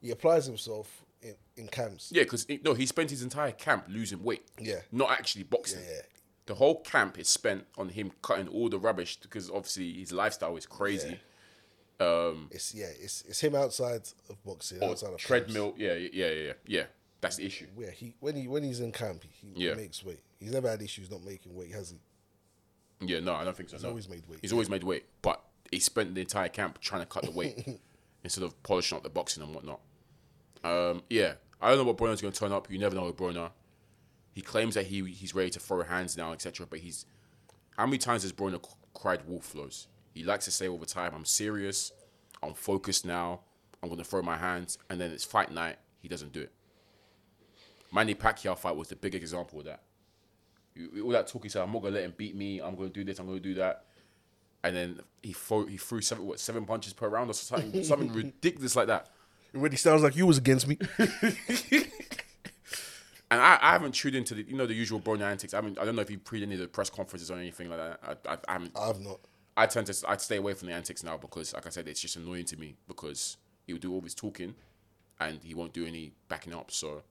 He applies himself in, in camps. Yeah, because no, he spent his entire camp losing weight. Yeah. Not actually boxing. Yeah, yeah. The whole camp is spent on him cutting all the rubbish because obviously his lifestyle is crazy. Um it's yeah, it's it's him outside of boxing, outside of treadmill. Yeah, yeah, yeah, yeah, yeah. That's the issue. Yeah, he when he when he's in camp, he, he Yeah. makes weight. He's never had issues not making weight, has he? Yeah, no, I don't think so. no. always made weight. He's always made weight, but he spent the entire camp trying to cut the weight [LAUGHS] instead of polishing up the boxing and whatnot. Um, yeah, I don't know what Broner's going to turn up. You never know with Broner. He claims that he he's ready to throw hands now, etc. But he's how many times has Broner c- cried wolf flows? He likes to say all the time, "I'm serious, I'm focused now, I'm going to throw my hands," and then it's fight night. He doesn't do it. Manny Pacquiao fight was the biggest example of that. You- all that talk, he said, I'm not gonna let him beat me. I'm gonna do this. I'm gonna do that. And then he threw, he threw seven what seven punches per round or something [LAUGHS] something ridiculous like that. It really sounds like you was against me. [LAUGHS] [LAUGHS] And I, I haven't tuned into the you know the usual Broner antics. I mean I don't know if you pre any of the press conferences or anything like that. I, I, I haven't. I've not. I tend to I'd stay away from the antics now because like I said it's just annoying to me because he'll do all his talking and he won't do any backing up. So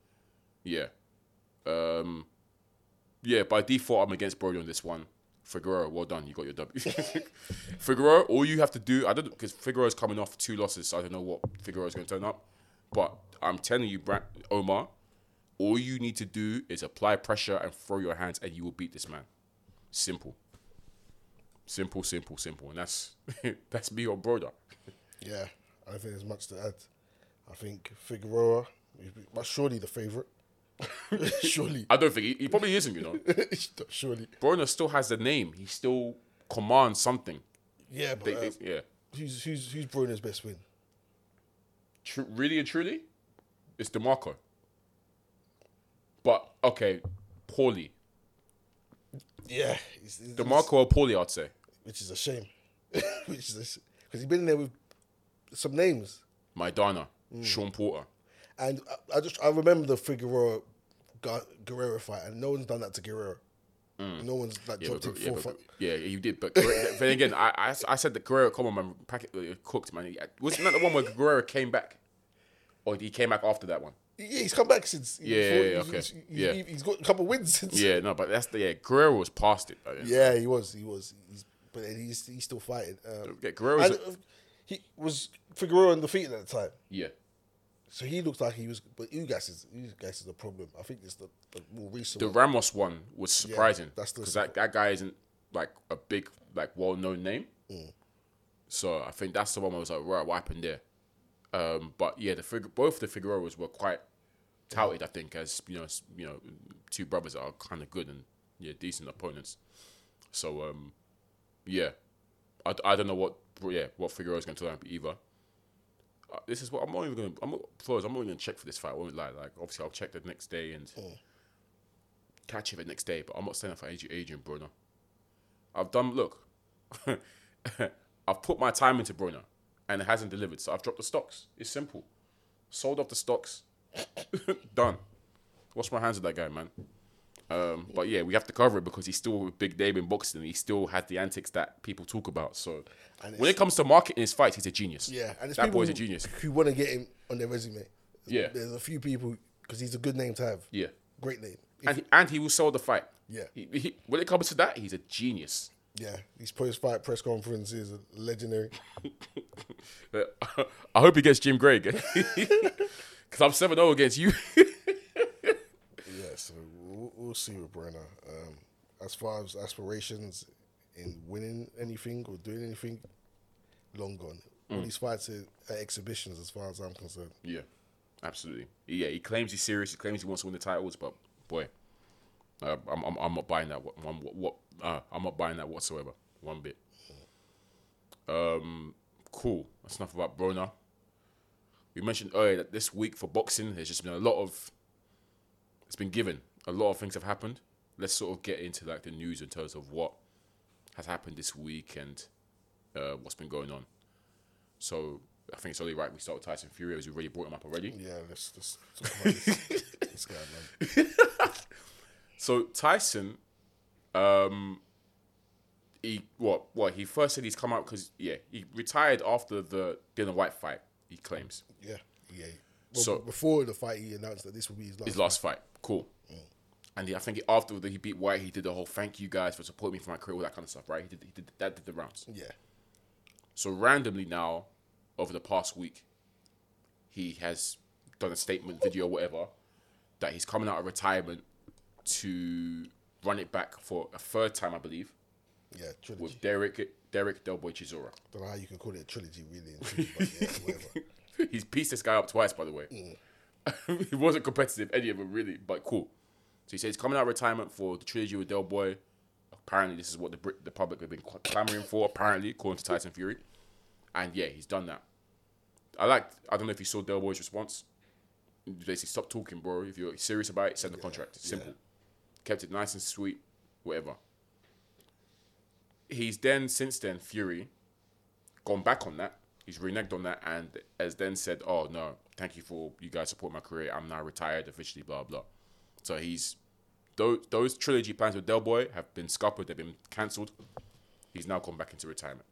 yeah, um, yeah. By default, I'm against Brody on this one. Figueroa, well done. You got your W. [LAUGHS] Figueroa, all you have to do, I don't because Figueroa's coming off two losses, so I don't know what Figueroa's going to turn up. But I'm telling you, Brad, Omar, all you need to do is apply pressure and throw your hands, and you will beat this man. Simple. Simple, simple, simple, and that's [LAUGHS] that's me or brother. Yeah, I don't think there's much to add. I think Figueroa, but surely the favorite. [LAUGHS] surely, I don't think he, he probably isn't. You know, [LAUGHS] surely. Broner still has the name. He still commands something. Yeah, but They- uh, they- yeah, who's who's who's Broner's best win? Really and truly, it's DeMarco. But okay, Paulie. Yeah, it's, it's, DeMarco or Paulie, I'd say. which is a shame. [LAUGHS] which is because he's been there with some names, Maidana, Mm. Shawn Porter. And I, I just I remember the Figueroa Guerrero fight, and no one's done that to Guerrero. No one's like Mm. Yeah, dropped but, him yeah, four but, fight. yeah, you did. But Guerrero- [LAUGHS] then again, I, I, I said that Guerrero, come on, man, packet uh, cooked, man. Wasn't that the one where Guerrero came back, or he came back after that one? Yeah, he's come back since. Yeah, yeah, yeah, okay. He's, Yeah. he, has got a couple wins since. Yeah, no, but that's the yeah. Guerrero was past it. Though, Yeah, he was. He was. He's, but he's he's still fighting. Um, Yeah, Guerrero's and, uh, he was Figueroa undefeated at the time, yeah. So he looked like he was. But Ugas is Ugas is the problem. I think it's the, the more recent. The one. Ramos one was surprising that's the- because that, that guy isn't like a big like well known name. Mm. So I think that's the one I was like, right, what happened there? Um, but yeah, the fig- both the Figueroas were quite touted, I think, as you know, you know, two brothers are kind of good and yeah, decent opponents. So um, yeah, I, I don't know what yeah what Figueroa is going to turn up either. Uh, this is what I'm not even going. to I'm not, first, I'm not even going to check for this fight. I won't lie. Like obviously, I'll check the next day and catch it the next day. But I'm not saying that for Adrian, Adrien Broner. I've done. Look, [LAUGHS] I've put my time into Broner, and it hasn't delivered. So I've dropped the stocks. It's simple. Sold off the stocks. [COUGHS] Done. Wash my hands of that guy, man. Um, but yeah, we have to cover it because he's still a big name in boxing. He still had the antics that people talk about. So when it comes to marketing his fights, he's a genius. Yeah, and it's that boy's a genius. who want to get him on their resume. Yeah. there's a few people because he's a good name to have. Yeah. great name. If- And he, and he will sell the fight. Yeah. He, he, when it comes to that, he's a genius. yeah, his post-fight press conferences are legendary. [LAUGHS] Uh, [LAUGHS] I hope he gets Jim Gray because [LAUGHS] I'm 7 0 against you. We'll, see with Broner. Um, as far as aspirations in winning anything or doing anything, long gone. All these fights are, are exhibitions, as far as I'm concerned. yeah, absolutely. Yeah, he claims he's serious. He claims he wants to win the titles, but boy, uh, I'm, I'm, I'm not buying that. What, what, what uh, I'm not buying that whatsoever. One bit. Um, cool. That's enough about Broner. We mentioned earlier that this week for boxing, there's just been a lot of. It's been given. A lot of things have happened. Let's sort of get into like the news in terms of what has happened this week and uh, what's been going on. So I think it's only right we start with Tyson Fury as we already brought him up already. Yeah, let's, let's talk about this, [LAUGHS] this guy, man. So Tyson, um, he what what he first said he's come out because yeah he retired after the Dillian Whyte fight. He claims Yeah, yeah. Well, So- before the fight, he announced that this would be his last. his last fight. Cool. And I think after that he beat Whyte, he did the whole thank you guys for supporting me for my career, all that kind of stuff, right? He did, he did that did the rounds. Yeah, So randomly now, over the past week, he has done a statement, video, whatever, that he's coming out of retirement to run it back for a third time, I believe, yeah, trilogy. with Derek Derek Delboy Chisora. Don't know how you can call it a trilogy, really. but yeah, [LAUGHS] whatever. He's pieced this guy up twice, by the way. Mm. [LAUGHS] he wasn't competitive, any of them really, but cool. So he says he's coming out of retirement for the trilogy with Del Boy. Apparently, this is what the Brit- the public have been clamoring for. Apparently, according to Tyson Fury, and yeah, he's done that. I like. I don't know if you saw Del Boy's response. He Basically, stop talking, bro. If you're serious about it, send the contract. It's simple. Kept it nice and sweet. Whatever. He's then since then Fury gone back on that. He's reneged on that and has then said, "Oh no, thank you for you guys support my career. I'm now retired officially." Blah blah. So he's those those trilogy plans with Del Boy have been scuppered. They've been cancelled. He's now gone back into retirement.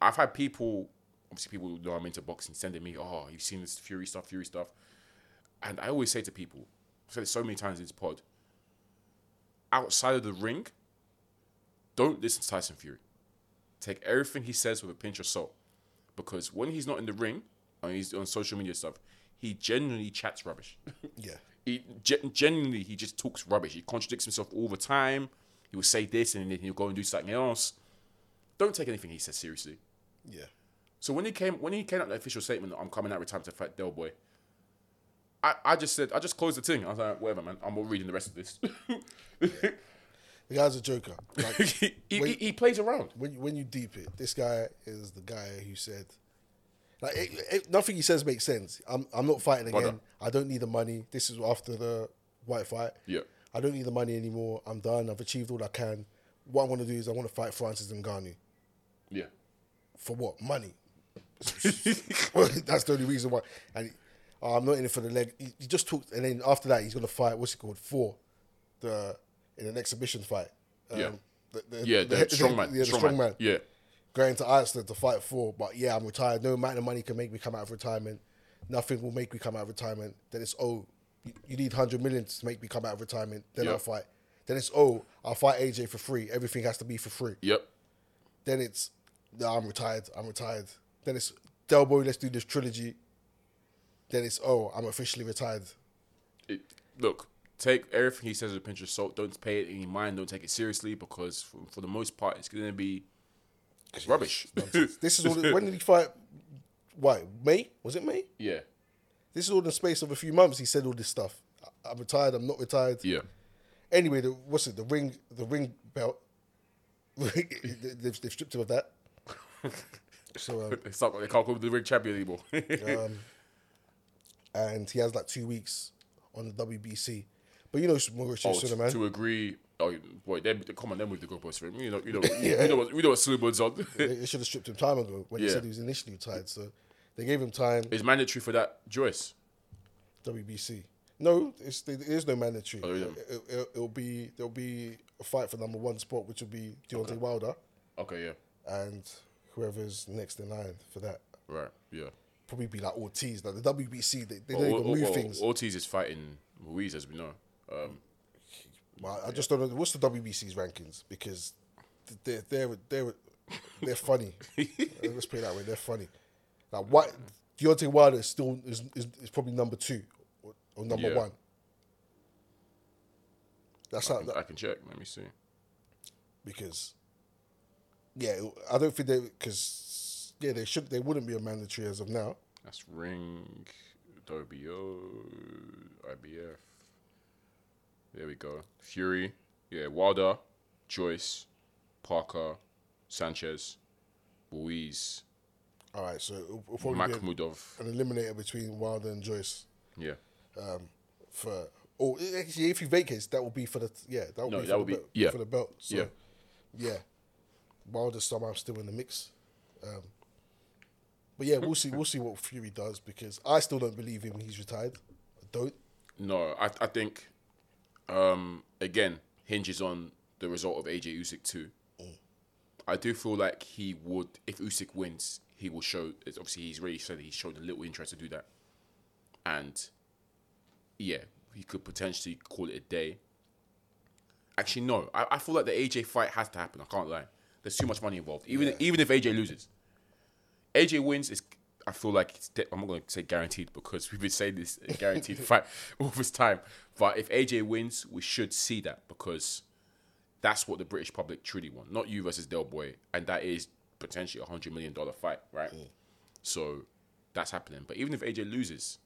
I've had people, obviously people who know I'm into boxing, sending me, "Oh, you've seen this Fury stuff, Fury stuff," and I always say to people, I've said it so many times in this pod. Outside of the ring, don't listen to Tyson Fury take everything he says with a pinch of salt. Because when he's not in the ring and he's on social media stuff, he genuinely chats rubbish. [LAUGHS] yeah, he genuinely he just talks rubbish. He contradicts himself all the time. He will say this and then he'll go and do something else. Don't take anything he says seriously. yeah. So when he came when he came out the official statement that I'm coming out retirement to fight Del Boy, I, I just said I just closed the thing. I was like, whatever man, I'm not reading the rest of this. [LAUGHS] The guy's a joker. Like, [LAUGHS] he, he, When- he, he plays around. when when you deep it, this guy is the guy who said, like, it, it, nothing he says makes sense. I'm I'm not fighting again. Brother. I don't need the money. This is after the Whyte fight. Yeah. I don't need the money anymore. I'm done. I've achieved all I can. What I want to do is I want to fight Francis Ngannou. Yeah. For what? Money. [LAUGHS] That's the only reason why. And oh, I'm not in it for the leg. He, he just talked, and then after that, he's gonna fight. What's it called? For the in an exhibition fight. Um, Yeah. The, the, Yeah, the, strongman. Yeah, the strongman. strongman. Yeah. Going to Iceland to fight for, but yeah, I'm retired. No amount of money can make me come out of retirement. Nothing will make me come out of retirement. Then it's oh, you, need hundred million to make me come out of retirement. Then Yeah. I'll fight. Then it's oh, I'll fight AJ for free. Everything has to be for free. Yep. Then it's no, I'm retired. I'm retired. Then it's Del Boy, let's do this trilogy. Then it's oh, I'm officially retired. it, look, take everything he says with a pinch of salt. Don't pay it any mind. Don't take it seriously because for, for the most part, it's going to be rubbish. [LAUGHS] This is all. when did he fight? Why May? Was it May? yeah, This is all in the space of a few months. He said all this stuff. I- I'm retired. I'm not retired. yeah, Anyway, the, what's it? The ring, the ring belt. [LAUGHS] they've, they've stripped him of that. [LAUGHS] So, um, it's not they can't call him the ring champion anymore. um, and he has like two weeks on the WBC. But you know, Mauricio oh, Sulaimán. to agree. Oh boy, they, come on, them with the goalpost for him. You know, you know, [LAUGHS] you know what, we know what Sulaimán's on. they, they should have stripped him time ago when he said he was initially retired. So they gave him time. it's mandatory for that, Joyce. WBC. No, it's there is no mandatory. Oh, yeah. it, it, it'll be there'll be a fight for number one spot, which will be Deontay Wilder Okay, yeah, and whoever's next in line for that. right, yeah. Probably be like Ortiz. Like the WBC, they, they Well, don't well, even move well, things. Ortiz is fighting Ruiz, as we know. Um, Well, I just don't know what's the WBC's rankings because they're they're they're they're funny. [LAUGHS] Let's put it that way. They're funny. Like what Deontay Wilder is still is, is, is probably number two or, or number Yeah. one. That's I not can, that, I can check. Let me see. because yeah, I don't think they because yeah they should they wouldn't be a mandatory as of now. That's Ring, WBO, IBF. There we go. Fury, yeah, Wilder, Joyce, Parker, Sanchez, Ruiz, All right, so it'll, it'll probably be an eliminator between Wilder and Joyce Yeah. for. Or actually, if he vacates, that will be for the yeah. That will No, be that for would the be- belt, yeah. for the belt. So, Yeah. yeah. Wilder's somehow still in the mix. Um, but yeah, we'll see. We'll see what Fury does because I still don't believe him. He's retired. I don't. No, I I think um again hinges on the result of AJ Usyk too. I do feel like he would if Usyk wins, he will show. It's obviously, he's really said he showed a little interest to do that, and yeah, he could potentially call it a day. Actually, no, I, I feel like the AJ fight has to happen. I can't lie. There's too much money involved. Even even if AJ loses, AJ wins is. I feel like it's. De- I'm not going to say guaranteed because [LAUGHS] we've been saying this guaranteed [LAUGHS] fight [LAUGHS] all this time. But if AJ wins, we should see that because that's what the British public truly want. Not you versus Del Boy, and that is potentially a hundred million dollar fight, right? So that's happening. But even if AJ loses,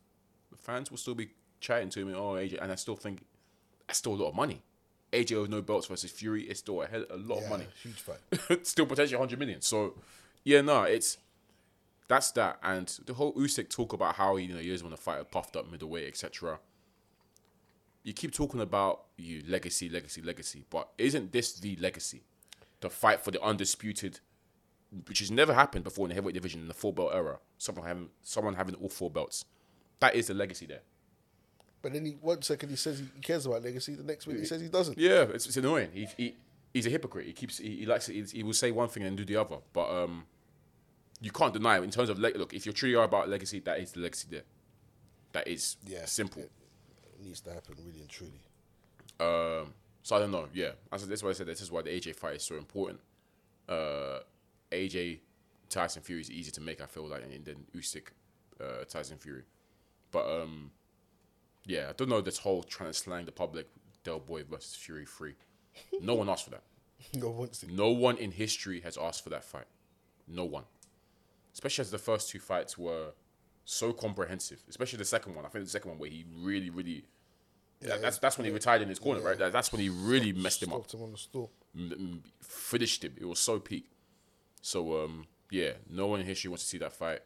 the fans will still be chatting to him. Oh, AJ, and I still think that's still a lot of money. AJ with no belts versus Fury is still a hell a lot Yeah, of money. huge fight. still potentially 100 million. So, yeah, no, it's that's that. And the whole Usyk talk about how you know he doesn't want to fight a puffed up middleweight, etc. You keep talking about you legacy, legacy, legacy, but isn't this the legacy? The fight for the undisputed, which has never happened before in the heavyweight division in the four belt era. Someone having someone having all four belts. That is the legacy there. But then he one second he says he cares about legacy, the next week he says he doesn't. Yeah, it's, it's annoying. He, he he's a hypocrite. He keeps he, he likes he, he will say one thing and do the other. But um, you can't deny it in terms of leg. Look, if you're truly are about legacy, that is the legacy there. That is Yeah, simple. It needs to happen really and truly. Um, so I don't know. Yeah, that's, that's why I said this is why the AJ fight is so important. Uh, AJ Tyson Fury is easy to make. I feel like, and then Usyk uh, Tyson Fury. But um, yeah, I don't know this whole trying to slang the public Del Boy versus Fury free. No one asked for that. [LAUGHS] No to. No one in history has asked for that fight. No one. Especially as the first two fights were so comprehensive. Especially the second one. I think the second one where he really, really. that- that's that's when he retired in his corner, right? That, that's when he really messed him up, him on the store. m- finished him. It was so peak. So um, yeah, no one in history wants to see that fight.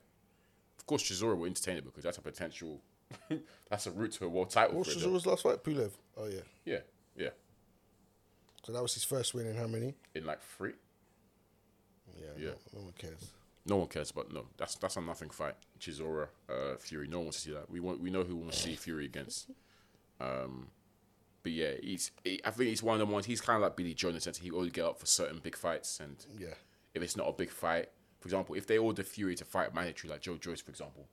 Of course, Chisora will entertain it because that's a potential. [LAUGHS] that's a route to a world title. Him. Chisora's last fight? Pulev. Oh yeah. Yeah, yeah. So that was his first win in how many? In like three. Yeah. Yeah. No, no one cares. No one cares, but no, that's that's a nothing fight. Chisora, uh, Fury. No one wants to see that. We want we know who we want to see Fury against. Um, but yeah, he's. He, I think he's one of the ones. He's kind of like Billy Joe in the sense he only get up for certain big fights, and Yeah. if it's not a big fight, for example, if they order Fury to fight mandatory like Joe Joyce, for example,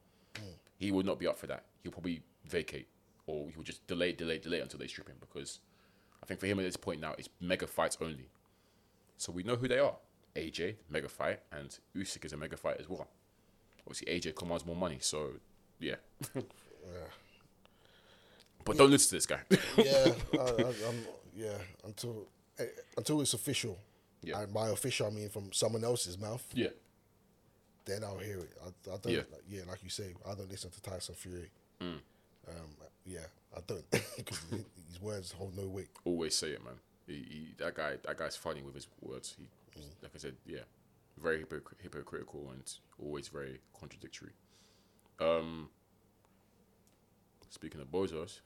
he would not be up for that. He'll probably vacate, or he will just delay, delay, delay until they strip him because I think for him at this point now it's mega fights only. So we know who they are. AJ, mega fight, and Usyk is a mega fight as well. Obviously, AJ commands more money, so yeah. [LAUGHS] But don't listen to this guy. Yeah. [LAUGHS] I, I, I'm, yeah. Until eh, until it's official. Yeah. And by official, I mean from someone else's mouth. yeah. Then I'll hear it. I, I don't. Yeah. Like, yeah, like you say, I don't listen to Tyson Fury. Mm. Um, yeah, I don't [LAUGHS] because his words hold no weight. always say it, man. He, he, that guy, that guy's funny with his words. He, like I said, yeah, very hypocr- hypocritical and always very contradictory. Um, speaking of bozos,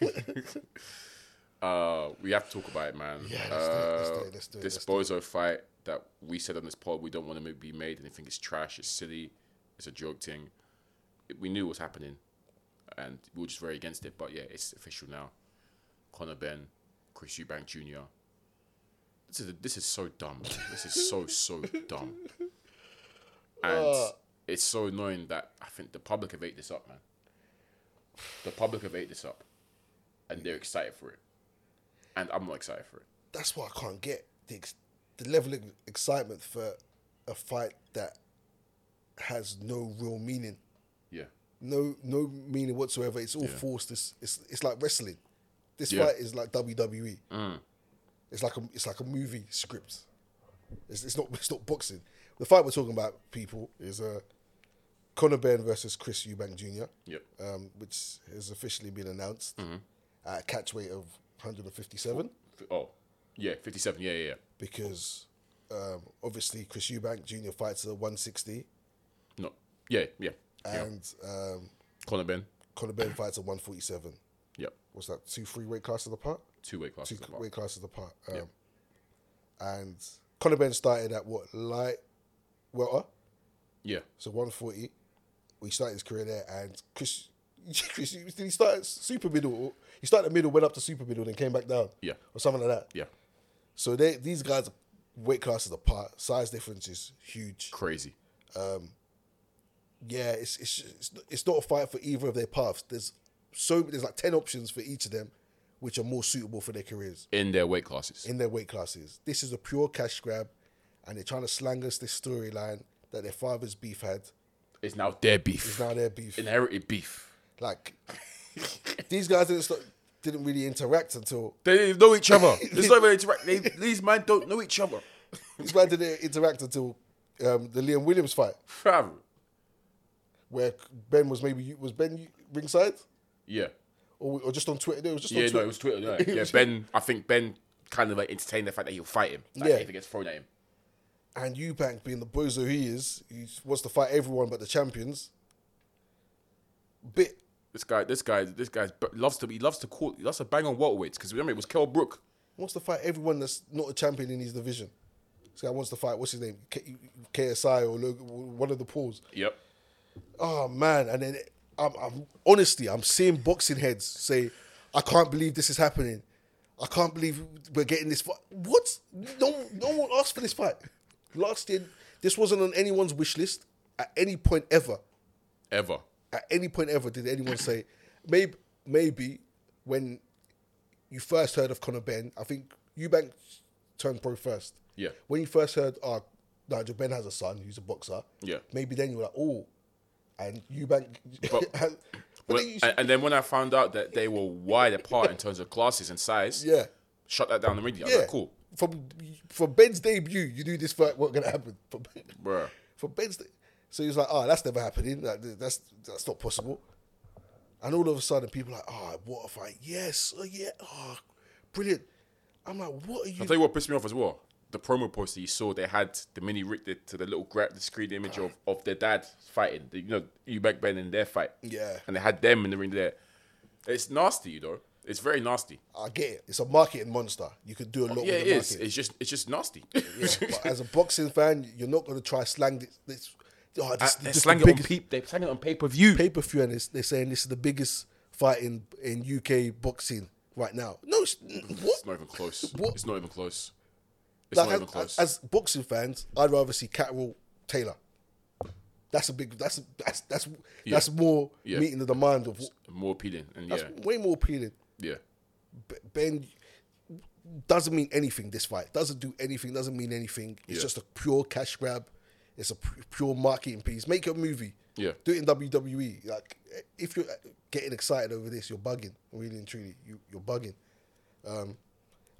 [LAUGHS] uh, we have to talk about it, man. Yeah, let's do it, let's do it, let's do it, This let's do bozo fight that we said on this pod, we don't want to be made, and they think it's trash, it's silly, it's a joke thing. We knew what was happening, and we were just very against it. But yeah, it's official now. Conor Benn, Chris Eubank Jr. This is this is so dumb. This is so so dumb, [LAUGHS] and uh. it's so annoying that I think the public have ate this up, man. The public have ate this up, and they're excited for it, and I'm not excited for it. That's what I can't get the ex- the level of excitement for a fight that has no real meaning, Yeah, no no meaning whatsoever. It's all Yeah. forced. It's, it's it's like wrestling. This Yeah. fight is like WWE. Mm. It's like a it's like a movie script. It's, it's not [LAUGHS] it's not boxing. The fight we're talking about, people, is uh, Conor Benn versus Chris Eubank Jr. yep, um, which has officially been announced at a catch weight of 157 oh, yeah, 57. Yeah, yeah, yeah. because um, obviously Chris Eubank Jr. fights at 160 No, yeah, yeah. yeah. and um, Conor Benn. Conor Benn fights at 147. Yep, What's that? Two, three weight classes apart. Two weight Two classes. apart. weight classes apart. Um, Yeah. And Conor Benn started at what light welter, Yeah, so 140. We started his career there, and Chris. [LAUGHS] Chris, did he start at super middle? He started middle, went up to super middle, then came back down. Yeah. or something like that. yeah. So they these guys are weight classes apart. Size difference is huge. Crazy. Um, Yeah, it's it's it's, it's not a fight for either of their paths. There's so there's like ten options for each of them, which are more suitable for their careers In their weight classes. in their weight classes. This is a pure cash grab, and they're trying to slang us this storyline that their father's beef had It's now their beef. is now their beef. Inherited beef. Like these guys didn't start, didn't really interact until They didn't know each other. [LAUGHS] There's no way to interact. They, these men don't know each other. these guys didn't interact until um, the Liam Williams fight, Fam. where Benn was maybe was Benn ringside Yeah. Or, or just on Twitter. It was just Yeah, on no, Twitter. it was Twitter. [LAUGHS] Yeah, yeah Benn, I think Benn kind of like entertained the fact that he'll fight him. Like, Yeah. if it gets thrown at him. And Eubank, being the bozo he is, he wants to fight everyone but the champions. Bit This guy, this guy, this guy loves to. He loves to call. He loves to bang on welterweights because remember it was Kell Brook. wants to fight everyone that's not a champion in his division. This guy wants to fight. What's his name? K- KSI or Logan, one of the pools. Yep. Oh man! And then I'm, I'm honestly, I'm seeing boxing heads say, "I can't believe this is happening. I can't believe we're getting this fight." What? No, no one asked for this fight. Last year, this wasn't on anyone's wish list at any point ever. Ever. At any point ever, did anyone say, maybe, maybe when you first heard of Conor Benn, I think Eubank turned pro first. Yeah. When you first heard, oh, Nigel Benn has a son who's a boxer. Yeah. Maybe then you were like, oh, and Eubank. But- [LAUGHS] you- and, and then when I found out that they were wide apart in terms of classes and size, yeah, shut that down immediately. I was yeah, like, cool, From from Benn's debut, you knew this fight wasn't gonna happen. From, bruh. from Benn's, de- so he was like, oh, that's never happening. Like, that's that's not possible. And all of a sudden, people are like, oh, what a fight! Yes, oh yeah, oh, brilliant. I'm like, what are you? I'll tell you what pissed me off as well. The promo poster you saw, they had the mini rig the, to the little grab the screen image of, of their dad fighting. The, you know, Eubank Benn in their fight. Yeah. And they had them in the ring there. It's nasty, you know. It's very nasty. I get it. It's a marketing monster. You could do a lot Yeah, with it the is. market. It's just it's just nasty. but [LAUGHS] as a boxing fan, you're not going to try slang this. this oh, this, they this slang it on biggest peep. They slang it on pay per view. pay per view, and they're saying this is the biggest fight in in UK boxing right now. No, it's, what? It's not even close. What? It's not even close. It's Like, not even as, close. as boxing fans, I'd rather see Catterall Taylor. That's a big. That's that's that's that's more Yeah. meeting the demand of. More appealing. And That's yeah, way more appealing. yeah. Benn doesn't mean anything. This fight doesn't do anything. Doesn't mean anything. It's Yeah. just a pure cash grab. It's a pure marketing piece. Make a movie. Yeah. Do it in WWE. Like if you're getting excited over this, you're bugging. Really and truly, you you're bugging. Um,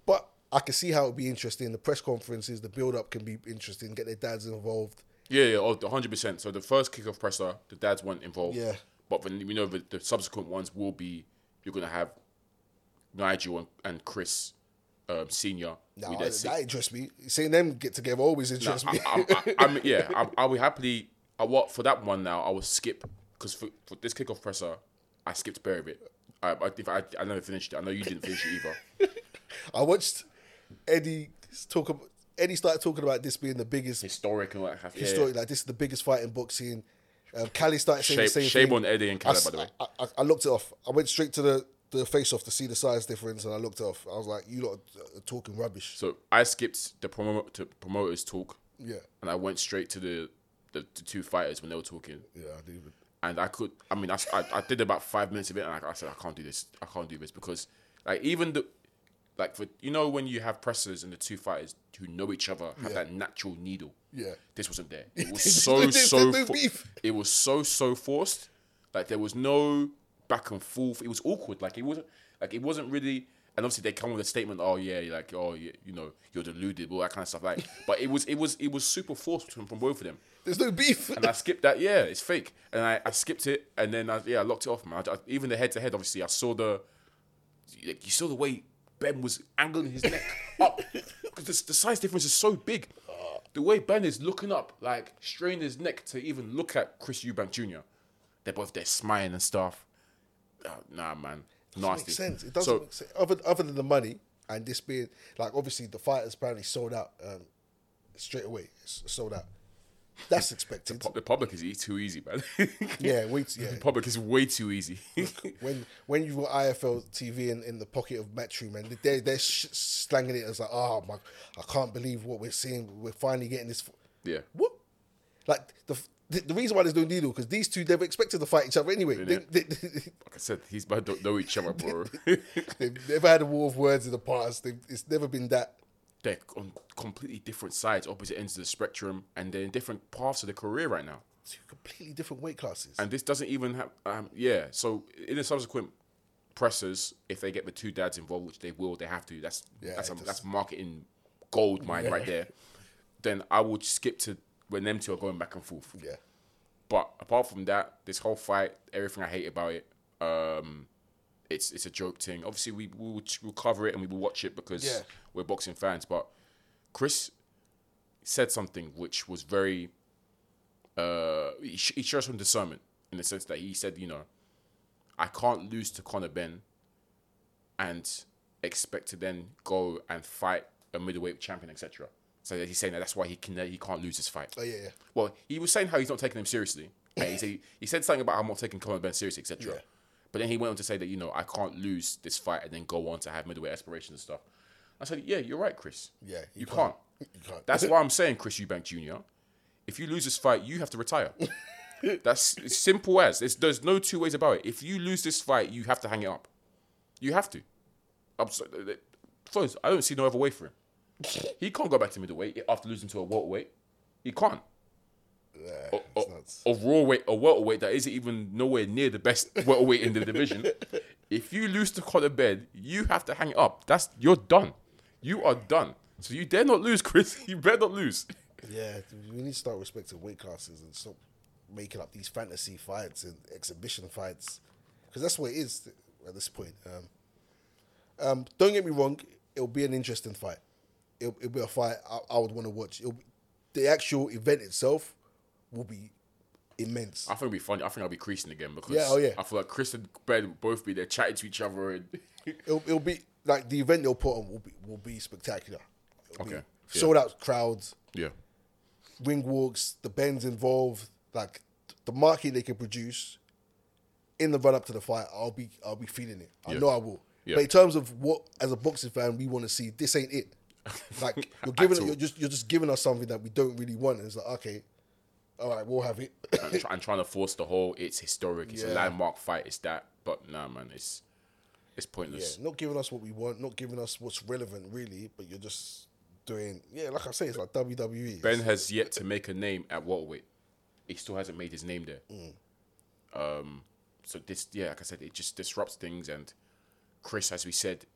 but I can see how it'd be interesting. The press conferences, the build up can be interesting. Get their dads involved. Yeah, yeah, oh, 100%. So the first kickoff presser, the dads weren't involved. Yeah. But then we know that the subsequent ones will be, you're going to have Nigel and, and Chris um, Senior. I, their si- that interests me. Seeing them get together always interests I, me. I, I, I yeah, [LAUGHS] I, I would happily, I, what, for that one now, I will skip, because for, for this kickoff presser, I skipped bare bit. I, I, if I, I never finished it. I know you didn't finish it either. [LAUGHS] I watched Eddie talk. About, Eddie started talking about this being the biggest Historic and what have you. historic. Like this is the biggest fight in boxing. Um, Kalle started saying Shame, the same shame thing. on Eddie and Kalle, by the way. I, I, I looked it off. I went straight to the, the face off to see the size difference, and I looked it off. I was like, "You lot are talking rubbish." So I skipped the promo- to promoters talk, Yeah, and I went straight to the, the the two fighters when they were talking. yeah, I didn't even. and I could. I mean, I, I, I did about five minutes of it, and I, I said I can't do this. I can't do this because, like, even the, like for you know when you have pressers and the two fighters who know each other have Yeah. that natural needle. Yeah. This wasn't there. [LAUGHS] It was so so. no fo- beef. it was so so forced. Like there was no back and forth. It was awkward. Like it wasn't. Like it wasn't really. And obviously they come with a statement. Oh yeah, like oh yeah, you know you're deluded, all that kind of stuff. Like, [LAUGHS] but it was it was it was super forced from, from both of them There's no beef. and I skipped that. Yeah, it's fake, and I, I skipped it, and then I, yeah, I locked it off, man. I, I- even the head to head, obviously, I saw the, like, you saw the way Benn was angling his neck [LAUGHS] up because the, the size difference is so big. The way Benn is looking up, like straining his neck to even look at Chris Eubank Jr. They're both there smiling and stuff. Uh, nah, man, nasty. makes sense. It doesn't So- make sense. Other, other than the money and this being like obviously the fighters apparently sold out um, straight away. Sold out. That's expected. The public is too easy, man. [LAUGHS] yeah, wait. Yeah. the public is way too easy. [LAUGHS] When when you've got IFL TV in, in the pocket of Metro, man, they're they're sh- slanging it as like, oh my, I can't believe what we're seeing. We're finally getting this. f-" yeah. What? Like the the, the reason why there's no needle because these two never expected to fight each other anyway. They, they, [LAUGHS] Like I said, these both don't know each other, bro. they've never had a war of words in the past. They've, it's never been that. They're on completely different sides, opposite ends of the spectrum, and they're in different paths of their career right now. Two completely different weight classes. And this doesn't even have, um, yeah. So in the subsequent presses, if they get the two dads involved, which they will, they have to. That's Yeah, that's a, that's marketing gold mine right there. Then I would skip to when them two are going back and forth. yeah. But apart from that, this whole fight, everything I hate about it, um, it's it's a joke thing. Obviously, we we will we'll cover it and we will watch it because Yeah. we're boxing fans. But Chris said something which was very. Uh, he, sh- he showed some discernment in the sense that he said, you know, I can't lose to Conor Benn, and expect to then go and fight a middleweight champion, etc. So he's saying that that's why he can he can't lose this fight. Oh yeah, yeah. Well, he was saying how he's not taking him seriously. He, said, he said something about how I'm not taking Conor Benn seriously, etc. Yeah. But then he went on to say that you know I can't lose this fight and then go on to have middleweight aspirations and stuff. I said, yeah, you're right, Chris. Yeah, you, you can't. can't. You can't. [LAUGHS] That's why I'm saying, Chris Eubank Jr. If you lose this fight, you have to retire. [LAUGHS] That's simple as. It's, there's no two ways about it. If you lose this fight, you have to hang it up. You have to. I'm sorry. First, I don't see no other way for him. [LAUGHS] He can't go back to middleweight after losing to a welterweight. He can't. Yeah, A, it's a, nuts. a raw weight, a welterweight that isn't even nowhere near the best [LAUGHS] welterweight in the division. If you lose to Conor Benn, you have to hang it up. That's you're done. You are done. So you dare not lose, [LAUGHS] Chris. You better not lose. Yeah, we need to start respecting weight classes and stop making up these fantasy fights and exhibition fights because that's what it is at this point. Um, um, don't get me wrong; it'll be an interesting fight. It'll, it'll be a fight I, I would want to watch. It'll be, the actual event itself will be immense. I think it'll be funny. I think I'll be creasing again because Yeah, oh, yeah. I feel like Chris and Benn will both be there chatting to each other and [LAUGHS] It'll, it'll be like the event they'll put on will be will be spectacular. It'll be Okay, sold out crowds. yeah. ring walks, the bends involved, like the market they can produce in the run up to the fight, I'll be I'll be feeling it. I Yeah. know I will. Yeah. But in terms of what as a boxing fan we want to see, this ain't it. [LAUGHS] Like you're giving you're just you're just giving us something that we don't really want. And it's like, okay, all right, we'll have it. [COUGHS] and, try, and trying to force the whole it's historic, it's a landmark fight, it's that. But nah, man, it's it's yeah, pointless. not giving us what we want, not giving us what's relevant really, but you're just doing yeah, like I say, it's like. WWE. Benn has yet to make a name at welterweight. He still hasn't made his name there. Mm. Um, so this, yeah, like I said, it just disrupts things. And Chris, as we said,